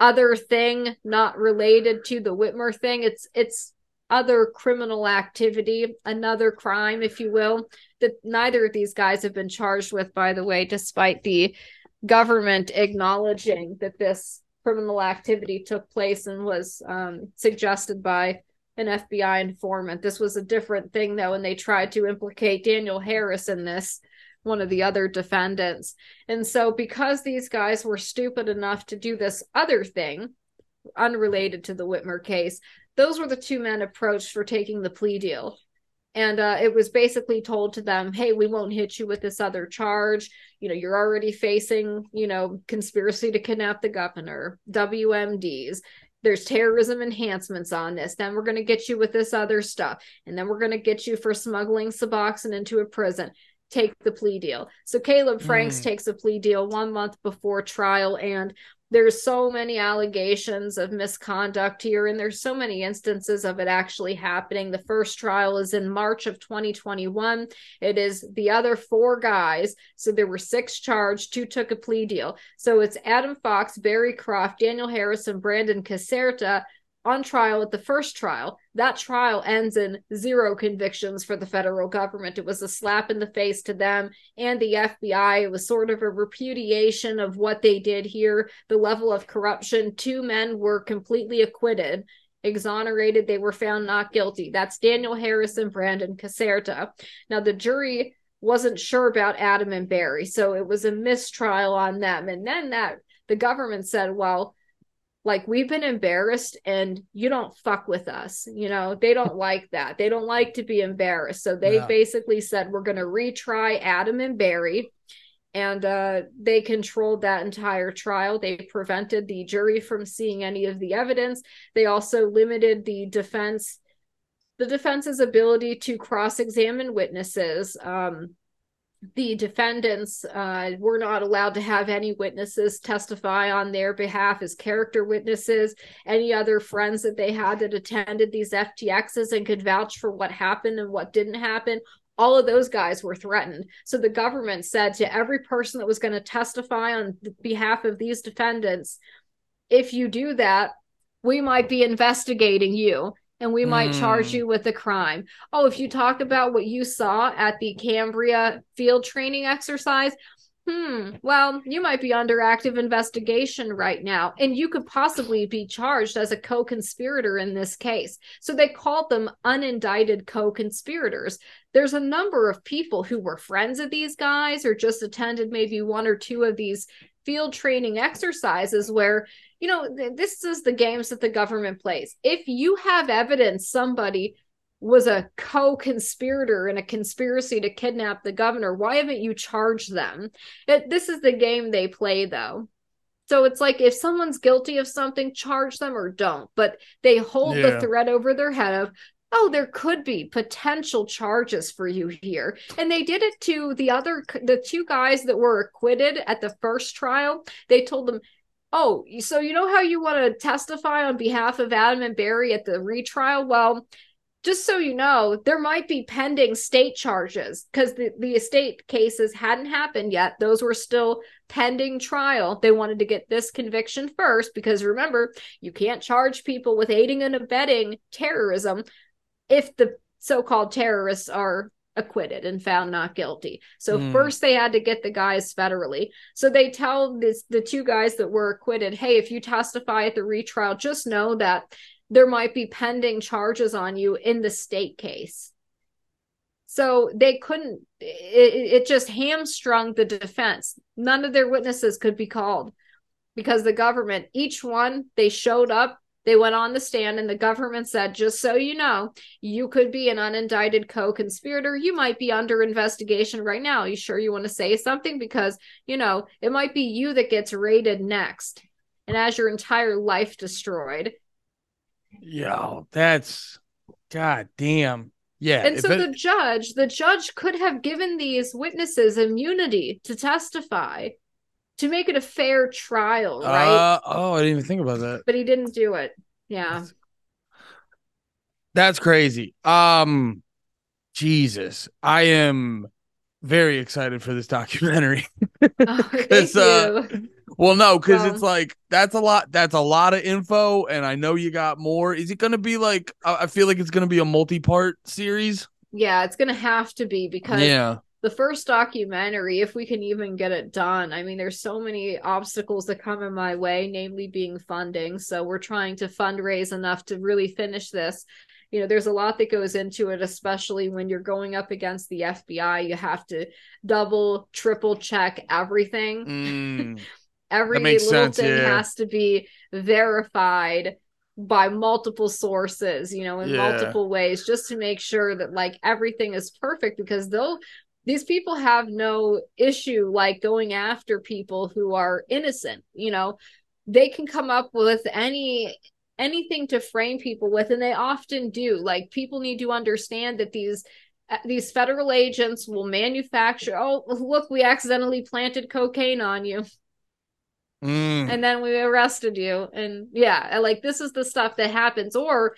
other thing not related to the Whitmer thing. It's it's other criminal activity, another crime, if you will, that neither of these guys have been charged with, by the way, despite the government acknowledging that this criminal activity took place and was um, suggested by an FBI informant. This was a different thing, though, and they tried to implicate Daniel Harris in this, one of the other defendants. And so, because these guys were stupid enough to do this other thing, unrelated to the Whitmer case, those were the two men approached for taking the plea deal. And uh, it was basically told to them hey we won't hit you with this other charge. You know you're already facing you know conspiracy to kidnap the governor wmds there's terrorism enhancements on this. Then we're going to get you with this other stuff. And then we're going to get you for smuggling suboxone into a prison. Take the plea deal. So caleb franks mm. takes a plea deal one month before trial and there's so many allegations of misconduct here and there's so many instances of it actually happening. The first trial is in march of 2021 it is the other four guys. So there were six charged two took a plea deal. So it's adam fox barry croft daniel harrison brandon caserta on trial at the first trial. That trial ends in zero convictions for the federal government. It was a slap in the face to them and the FBI. It was sort of a repudiation of what they did here, the level of corruption. Two men were completely acquitted. Exonerated, they were found not guilty. That's Daniel Harris and Brandon Caserta. Now, the jury wasn't sure about Adam and Barry, so it was a mistrial on them. And then that the government said, well, like we've been embarrassed and you don't fuck with us you know? They don't like that. They don't like to be embarrassed. So they yeah. basically said we're going to retry adam and barry. And uh, they controlled that entire trial. They prevented the jury from seeing any of the evidence. They also limited the defense the defense's ability to cross-examine witnesses. Um, the defendants uh, were not allowed to have any witnesses testify on their behalf as character witnesses. Any other friends that they had that attended these FTXs and could vouch for what happened and what didn't happen, all of those guys were threatened. So the government said to every person that was going to testify on behalf of these defendants, if you do that, we might be investigating you and we might mm. charge hmm. you with a crime. Oh, if you talk about what you saw at the Cambria field training exercise, hmm, well, you might be under active investigation right now, and you could possibly be charged as a co conspirator in this case. So they called them unindicted co conspirators. There's a number of people who were friends of these guys or just attended maybe one or two of these field training exercises where you know this is the games that the government plays. If you have evidence somebody was a co-conspirator in a conspiracy to kidnap the governor why haven't you charged them? It, this is the game they play though. So it's like if someone's guilty of something charge them or don't. But they hold yeah. the threat over their head of oh there could be potential charges for you here and they did it to the other the two guys that were acquitted at the first trial they told them oh so you know how you want to testify on behalf of adam and barry at the retrial well just so you know, there might be pending state charges because the, the estate cases hadn't happened yet. Those were still pending trial. They wanted to get this conviction first because remember, you can't charge people with aiding and abetting terrorism if the so-called terrorists are acquitted and found not guilty. So mm. first they had to get the guys federally. So they tell this the two guys that were acquitted, "Hey, if you testify at the retrial, just know that there might be pending charges on you in the state case." So they couldn't it, it just hamstrung the defense. None of their witnesses could be called because the government each one they showed up they went on the stand, and the government said, just so you know, you could be an unindicted co conspirator. You might be under investigation right now. Are you sure you want to say something? Because, you know, it might be you that gets raided next and has your entire life destroyed. Yo, that's god damn. Yeah. And so it... the judge, the judge could have given these witnesses immunity to testify to make it a fair trial, right? Uh, oh, I didn't even think about that. But he didn't do it. Yeah. That's crazy. Um Jesus. I am very excited for this documentary. oh, thank uh, you. well, no, because well, it's like that's a lot. That's a lot of info, and I know you got more. Is it going to be like? I feel like it's going to be a multi-part series. Yeah, it's going to have to be because yeah the first documentary, if we can even get it done. I mean, there's so many obstacles that come in my way, namely being funding. So we're trying to fundraise enough to really finish this. You know, there's a lot that goes into it, especially when you're going up against the FBI. You have to double, triple check everything. Mm, Every little sense, thing yeah. has to be verified by multiple sources you know in yeah. multiple ways just to make sure that like everything is perfect because they'll these people have no issue like going after people who are innocent you know? They can come up with any anything to frame people with and they often do. Like people need to understand that these uh, these federal agents will manufacture oh look we accidentally planted cocaine on you. Mm. and then we arrested you. And yeah like this is the stuff that happens. Or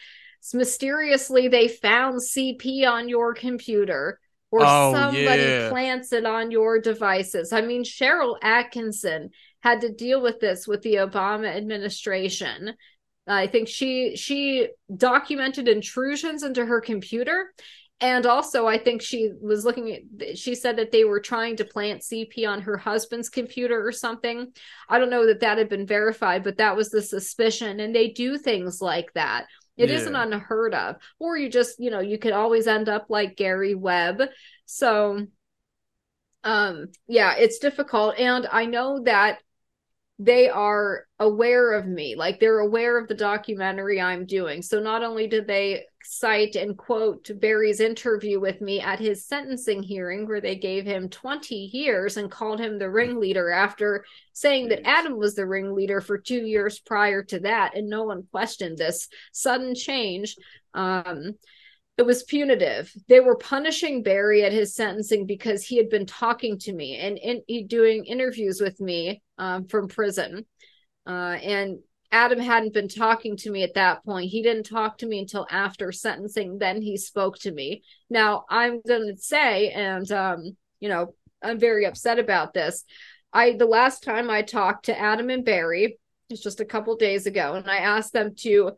mysteriously they found cp on your computer or oh, somebody yeah. plants it on your devices. I mean, Sharyl Attkisson had to deal with this with the Obama administration. I think she she documented intrusions into her computer and also i think she was looking at she said that they were trying to plant cp on her husband's computer or something i don't know that that had been verified but that was the suspicion and they do things like that it yeah. not unheard of. Or you just, you know, you could always end up like Gary Webb. So um yeah, it's difficult and I know that they are aware of me like they're aware of the documentary i'm doing. So not only did they cite and quote barry's interview with me at his sentencing hearing where they gave him 20 years and called him the ringleader after saying that adam was the ringleader for two years prior to that and no one questioned this sudden change. Um it was punitive. They were punishing Barry at his sentencing because he had been talking to me and in, doing interviews with me um, from prison. Uh, and Adam hadn't been talking to me at that point. He didn't talk to me until after sentencing. Then he spoke to me. Now, I'm going to say, and, um, you know, I'm very upset about this. I, the last time I talked to Adam and Barry, it's just a couple days ago, and I asked them to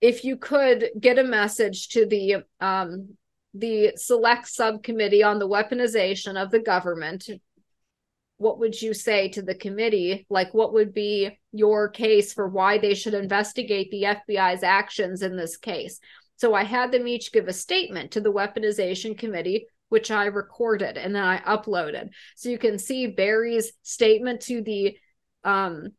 if you could get a message to the um, the select subcommittee on the weaponization of the government what would you say to the committee like what would be your case for why they should investigate the FBI's actions in this case so i had them each give a statement to the weaponization committee which i recorded and then i uploaded so you can see barry's statement to the Um,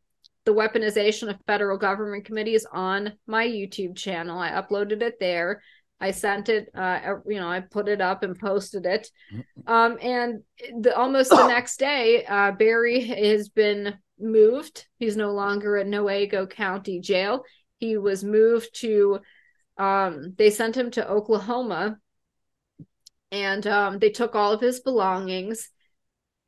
the weaponization of federal government committees on my YouTube channel. I uploaded it there. I sent it, uh, you know, I put it up and posted it. Mm-hmm. Um, and the, almost the next day, uh, Barry has been moved. He's no longer at Newaygo County Jail. He was moved to, um, they sent him to Oklahoma and um, they took all of his belongings.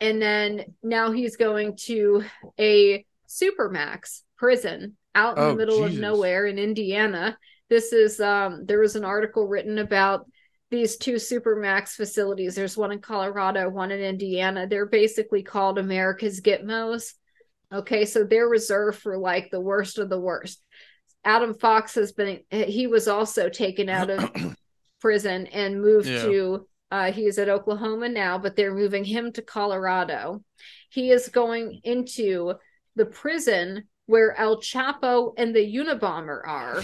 And then now he's going to a supermax prison out in oh, the middle Jesus. of nowhere in Indiana. This is um there was an article written about these two supermax facilities. There's one in Colorado, one in Indiana. They're basically called America's Gitmos. Okay, so they're reserved for like the worst of the worst. Adam Fox has been he was also taken out of prison and moved yeah. to uh, he's at Oklahoma now, but they're moving him to Colorado. He is going into the prison where El Chapo and the Unabomber are.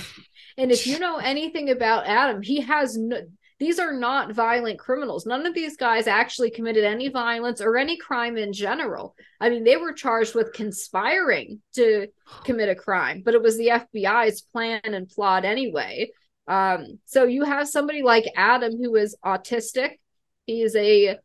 And if you know anything about Adam, he has no, these are not violent criminals. None of these guys actually committed any violence or any crime in general. I mean, they were charged with conspiring to commit a crime, but it was the FBI's plan and plot anyway. Um, so you have somebody like Adam who is autistic. He's a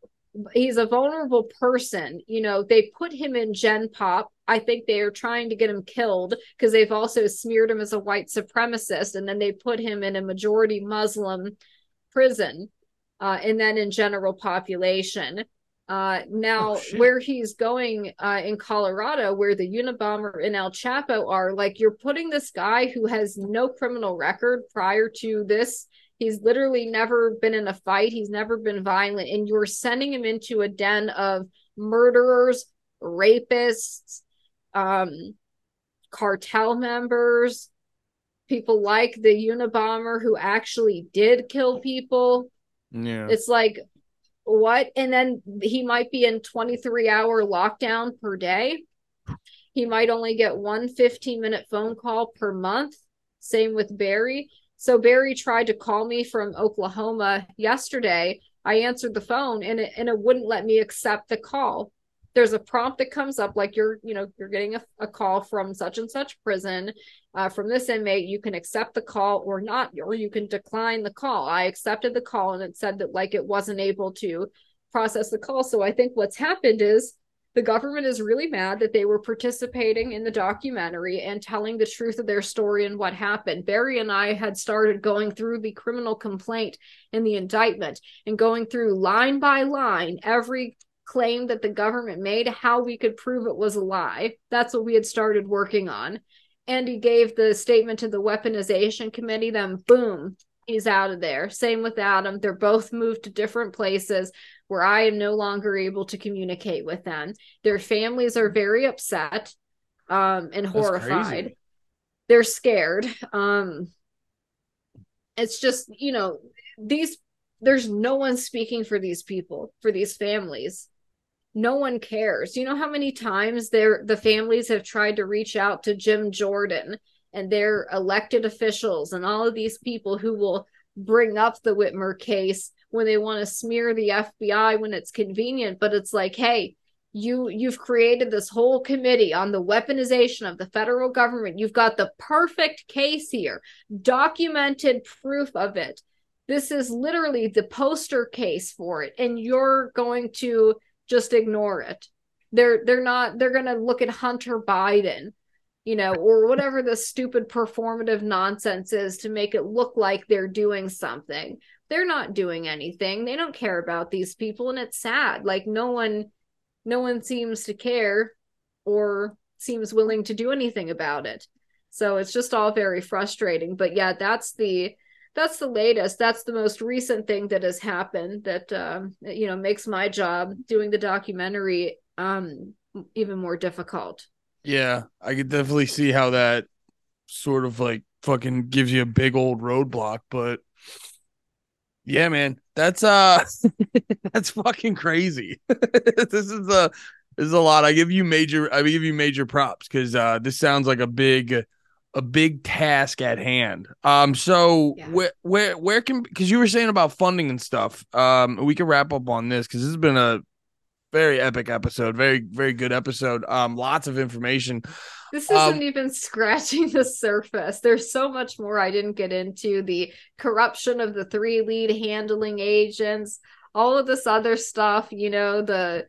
he's a vulnerable person. You know, they put him in Gen Pop. I think they are trying to get him killed because they've also smeared him as a white supremacist, and then they put him in a majority Muslim prison, uh, and then in general population. Uh, now, oh, where he's going uh, in Colorado, where the Unabomber and El Chapo are, like you're putting this guy who has no criminal record prior to this He's literally never been in a fight. He's never been violent. And you're sending him into a den of murderers, rapists, um, cartel members, people like the Unabomber who actually did kill people. Yeah. It's like, what? And then he might be in 23 hour lockdown per day. He might only get one 15 minute phone call per month. Same with Barry. So Barry tried to call me from Oklahoma yesterday. I answered the phone and it, and it wouldn't let me accept the call. There's a prompt that comes up like you're, you know, you're getting a, a call from such and such prison uh, from this inmate. You can accept the call or not, or you can decline the call. I accepted the call and it said that like it wasn't able to process the call. So I think what's happened is the government is really mad that they were participating in the documentary and telling the truth of their story and what happened. Barry and I had started going through the criminal complaint and the indictment and going through line by line every claim that the government made, how we could prove it was a lie. That's what we had started working on. Andy gave the statement to the weaponization committee, then boom, he's out of there. Same with Adam. They're both moved to different places where I am no longer able to communicate with them. Their families are very upset um, and horrified. They're scared. Um, it's just, you know, these there's no one speaking for these people, for these families. No one cares. You know how many times their the families have tried to reach out to Jim Jordan and their elected officials and all of these people who will bring up the Whitmer case when they want to smear the FBI when it's convenient, but it's like, hey, you you've created this whole committee on the weaponization of the federal government. You've got the perfect case here, documented proof of it. This is literally the poster case for it and you're going to just ignore it. They're they're not they're going to look at Hunter Biden you know, or whatever the stupid performative nonsense is to make it look like they're doing something they're not doing anything. They don't care about these people and it's sad. Like no one no one seems to care or seems willing to do anything about it. So it's just all very frustrating. But yeah, that's the that's the latest. That's the most recent thing that has happened that um, you know makes my job doing the documentary um, even more difficult. Yeah, I could definitely see how that sort of like fucking gives you a big old roadblock, but yeah, man, that's uh, that's fucking crazy. this is a this is a lot. I give you major. I give you major props because uh, this sounds like a big, a big task at hand. Um, so yeah. where where where can because you were saying about funding and stuff. Um, we can wrap up on this because this has been a very epic episode. Very, very good episode. Um, lots of information. This isn't um, even scratching the surface. There's so much more I didn't get into. The corruption of the three lead handling agents, all of this other stuff, you know, the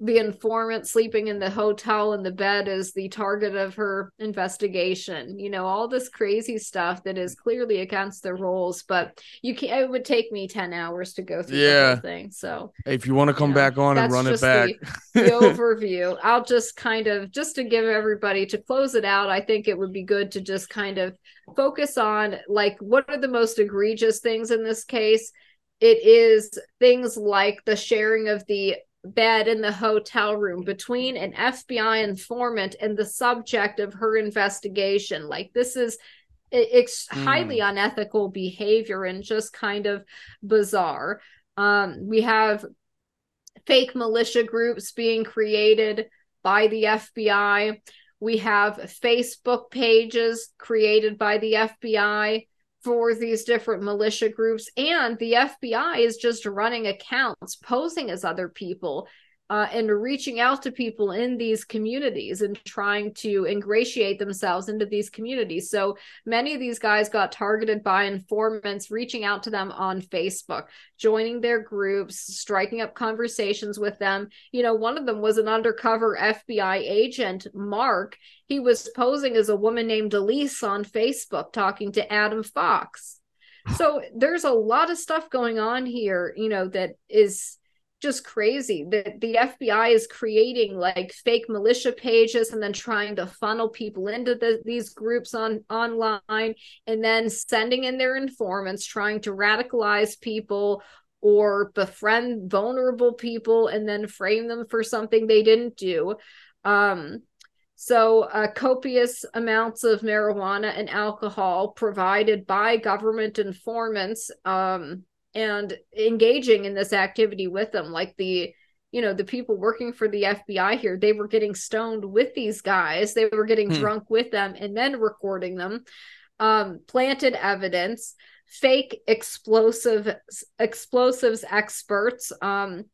the informant sleeping in the hotel in the bed is the target of her investigation. You know all this crazy stuff that is clearly against the rules but you can not it would take me 10 hours to go through yeah. thing so if you want to come back on and run it back the, the overview. I'll just kind of just to give everybody to close it out i think it would be good to just kind of focus on like what are the most egregious things in this case? It is things like the sharing of the bed in the hotel room between an FBI informant and the subject of her investigation. Like, this is it's mm. highly unethical behavior and just kind of bizarre. Um, we have fake militia groups being created by the FBI. We have Facebook pages created by the FBI for these different militia groups and the FBI is just running accounts posing as other people uh, and reaching out to people in these communities and trying to ingratiate themselves into these communities. So many of these guys got targeted by informants reaching out to them on Facebook, joining their groups, striking up conversations with them. You know, one of them was an undercover FBI agent, Mark. He was posing as a woman named Elise on Facebook talking to Adam Fox. So there's a lot of stuff going on here, you know, that is just crazy. That the FBI is creating like fake militia pages and then trying to funnel people into the, these groups on online and then sending in their informants trying to radicalize people or befriend vulnerable people and then frame them for something they didn't do. Um so uh, copious amounts of marijuana and alcohol provided by government informants um and engaging in this activity with them like the you know the people working for the FBI here they were getting stoned with these guys. They were getting hmm. drunk with them and then recording them. Um planted evidence fake explosive explosives experts. Um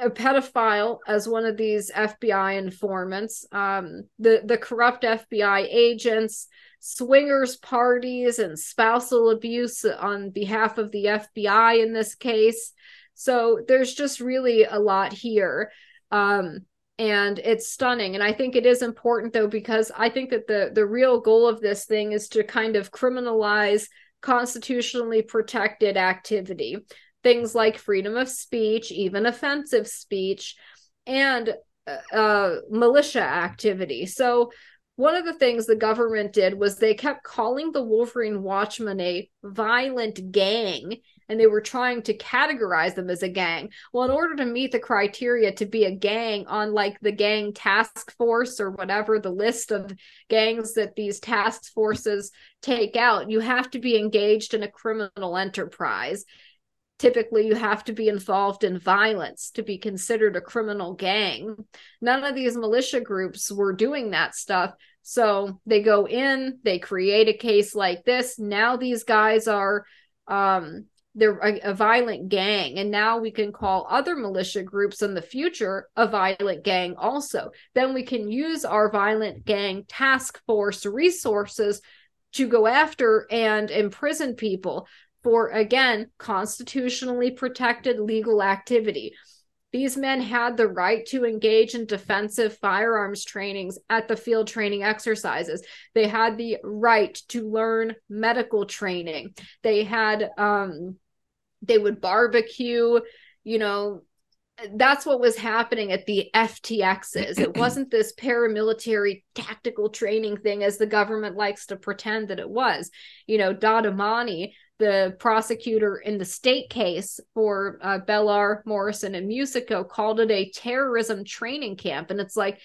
a pedophile as one of these FBI informants. Um the the corrupt FBI agents swingers parties and spousal abuse on behalf of the FBI in this case. So there's just really a lot here. Um, and it's stunning and i think it is important though because i think that the the real goal of this thing is to kind of criminalize constitutionally protected activity things like freedom of speech even offensive speech and uh, uh militia activity so one of the things the government did was they kept calling the Wolverine Watchmen a violent gang and they were trying to categorize them as a gang. Well, in order to meet the criteria to be a gang on like the gang task force or whatever the list of gangs that these task forces take out, you have to be engaged in a criminal enterprise typically you have to be involved in violence to be considered a criminal gang. None of these militia groups were doing that stuff. So they go in, they create a case like this. Now these guys are um they're a, a, violent gang and now we can call other militia groups in the future a violent gang also then we can use our violent gang task force resources to go after and imprison people for, again, constitutionally protected legal activity. These men had the right to engage in defensive firearms trainings at the field training exercises. They had the right to learn medical training. They had, um, they would barbecue, you know, that's what was happening at the FTXs. It wasn't this paramilitary tactical training thing as the government likes to pretend that it was. You know, Dahomey the prosecutor in the state case for uh, Bellar, Morrison, and Musico called it a terrorism training camp. And it's like,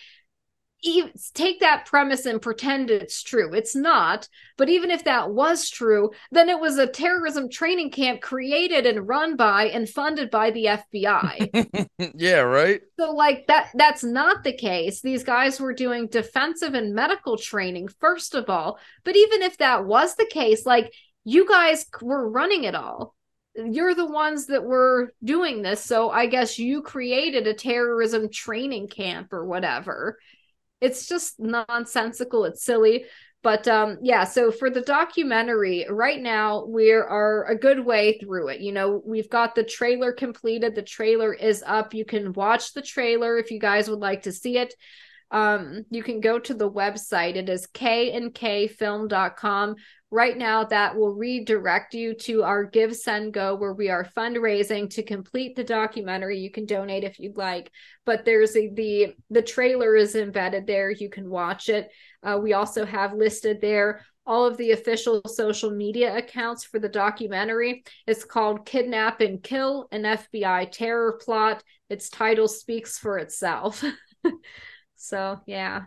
even, take that premise and pretend it's true. It's not. But even if that was true, then it was a terrorism training camp created and run by and funded by the FBI. yeah, right. So like that that's not the case. These guys were doing defensive and medical training first of all. But even if that was the case, like you guys were running it all you're the ones that were doing this. So I guess you created a terrorism training camp or whatever. It's just nonsensical. It's silly. But um, yeah, so for the documentary, right now we are a good way through it. You know, we've got the trailer completed. The trailer is up. You can watch the trailer if you guys would like to see it. Um, you can go to the website. It is kandkfilm.com. Right now, that will redirect you to our GiveSendGo, where we are fundraising to complete the documentary. You can donate if you'd like, but there's a, the the trailer is embedded there. You can watch it. Uh, we also have listed there all of the official social media accounts for the documentary. It's called Kidnap and Kill an FBI Terror Plot. Its title speaks for itself. so, yeah.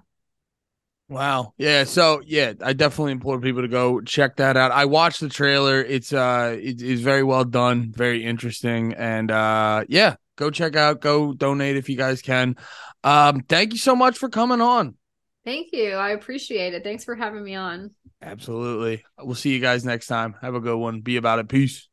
Wow. Yeah. So yeah, I definitely implore people to go check that out. I watched the trailer. It's uh it is very well done, very interesting. And uh yeah, go check out, go donate if you guys can. Um, thank you so much for coming on. Thank you. I appreciate it. Thanks for having me on. Absolutely. We'll see you guys next time. Have a good one. Be about it. Peace.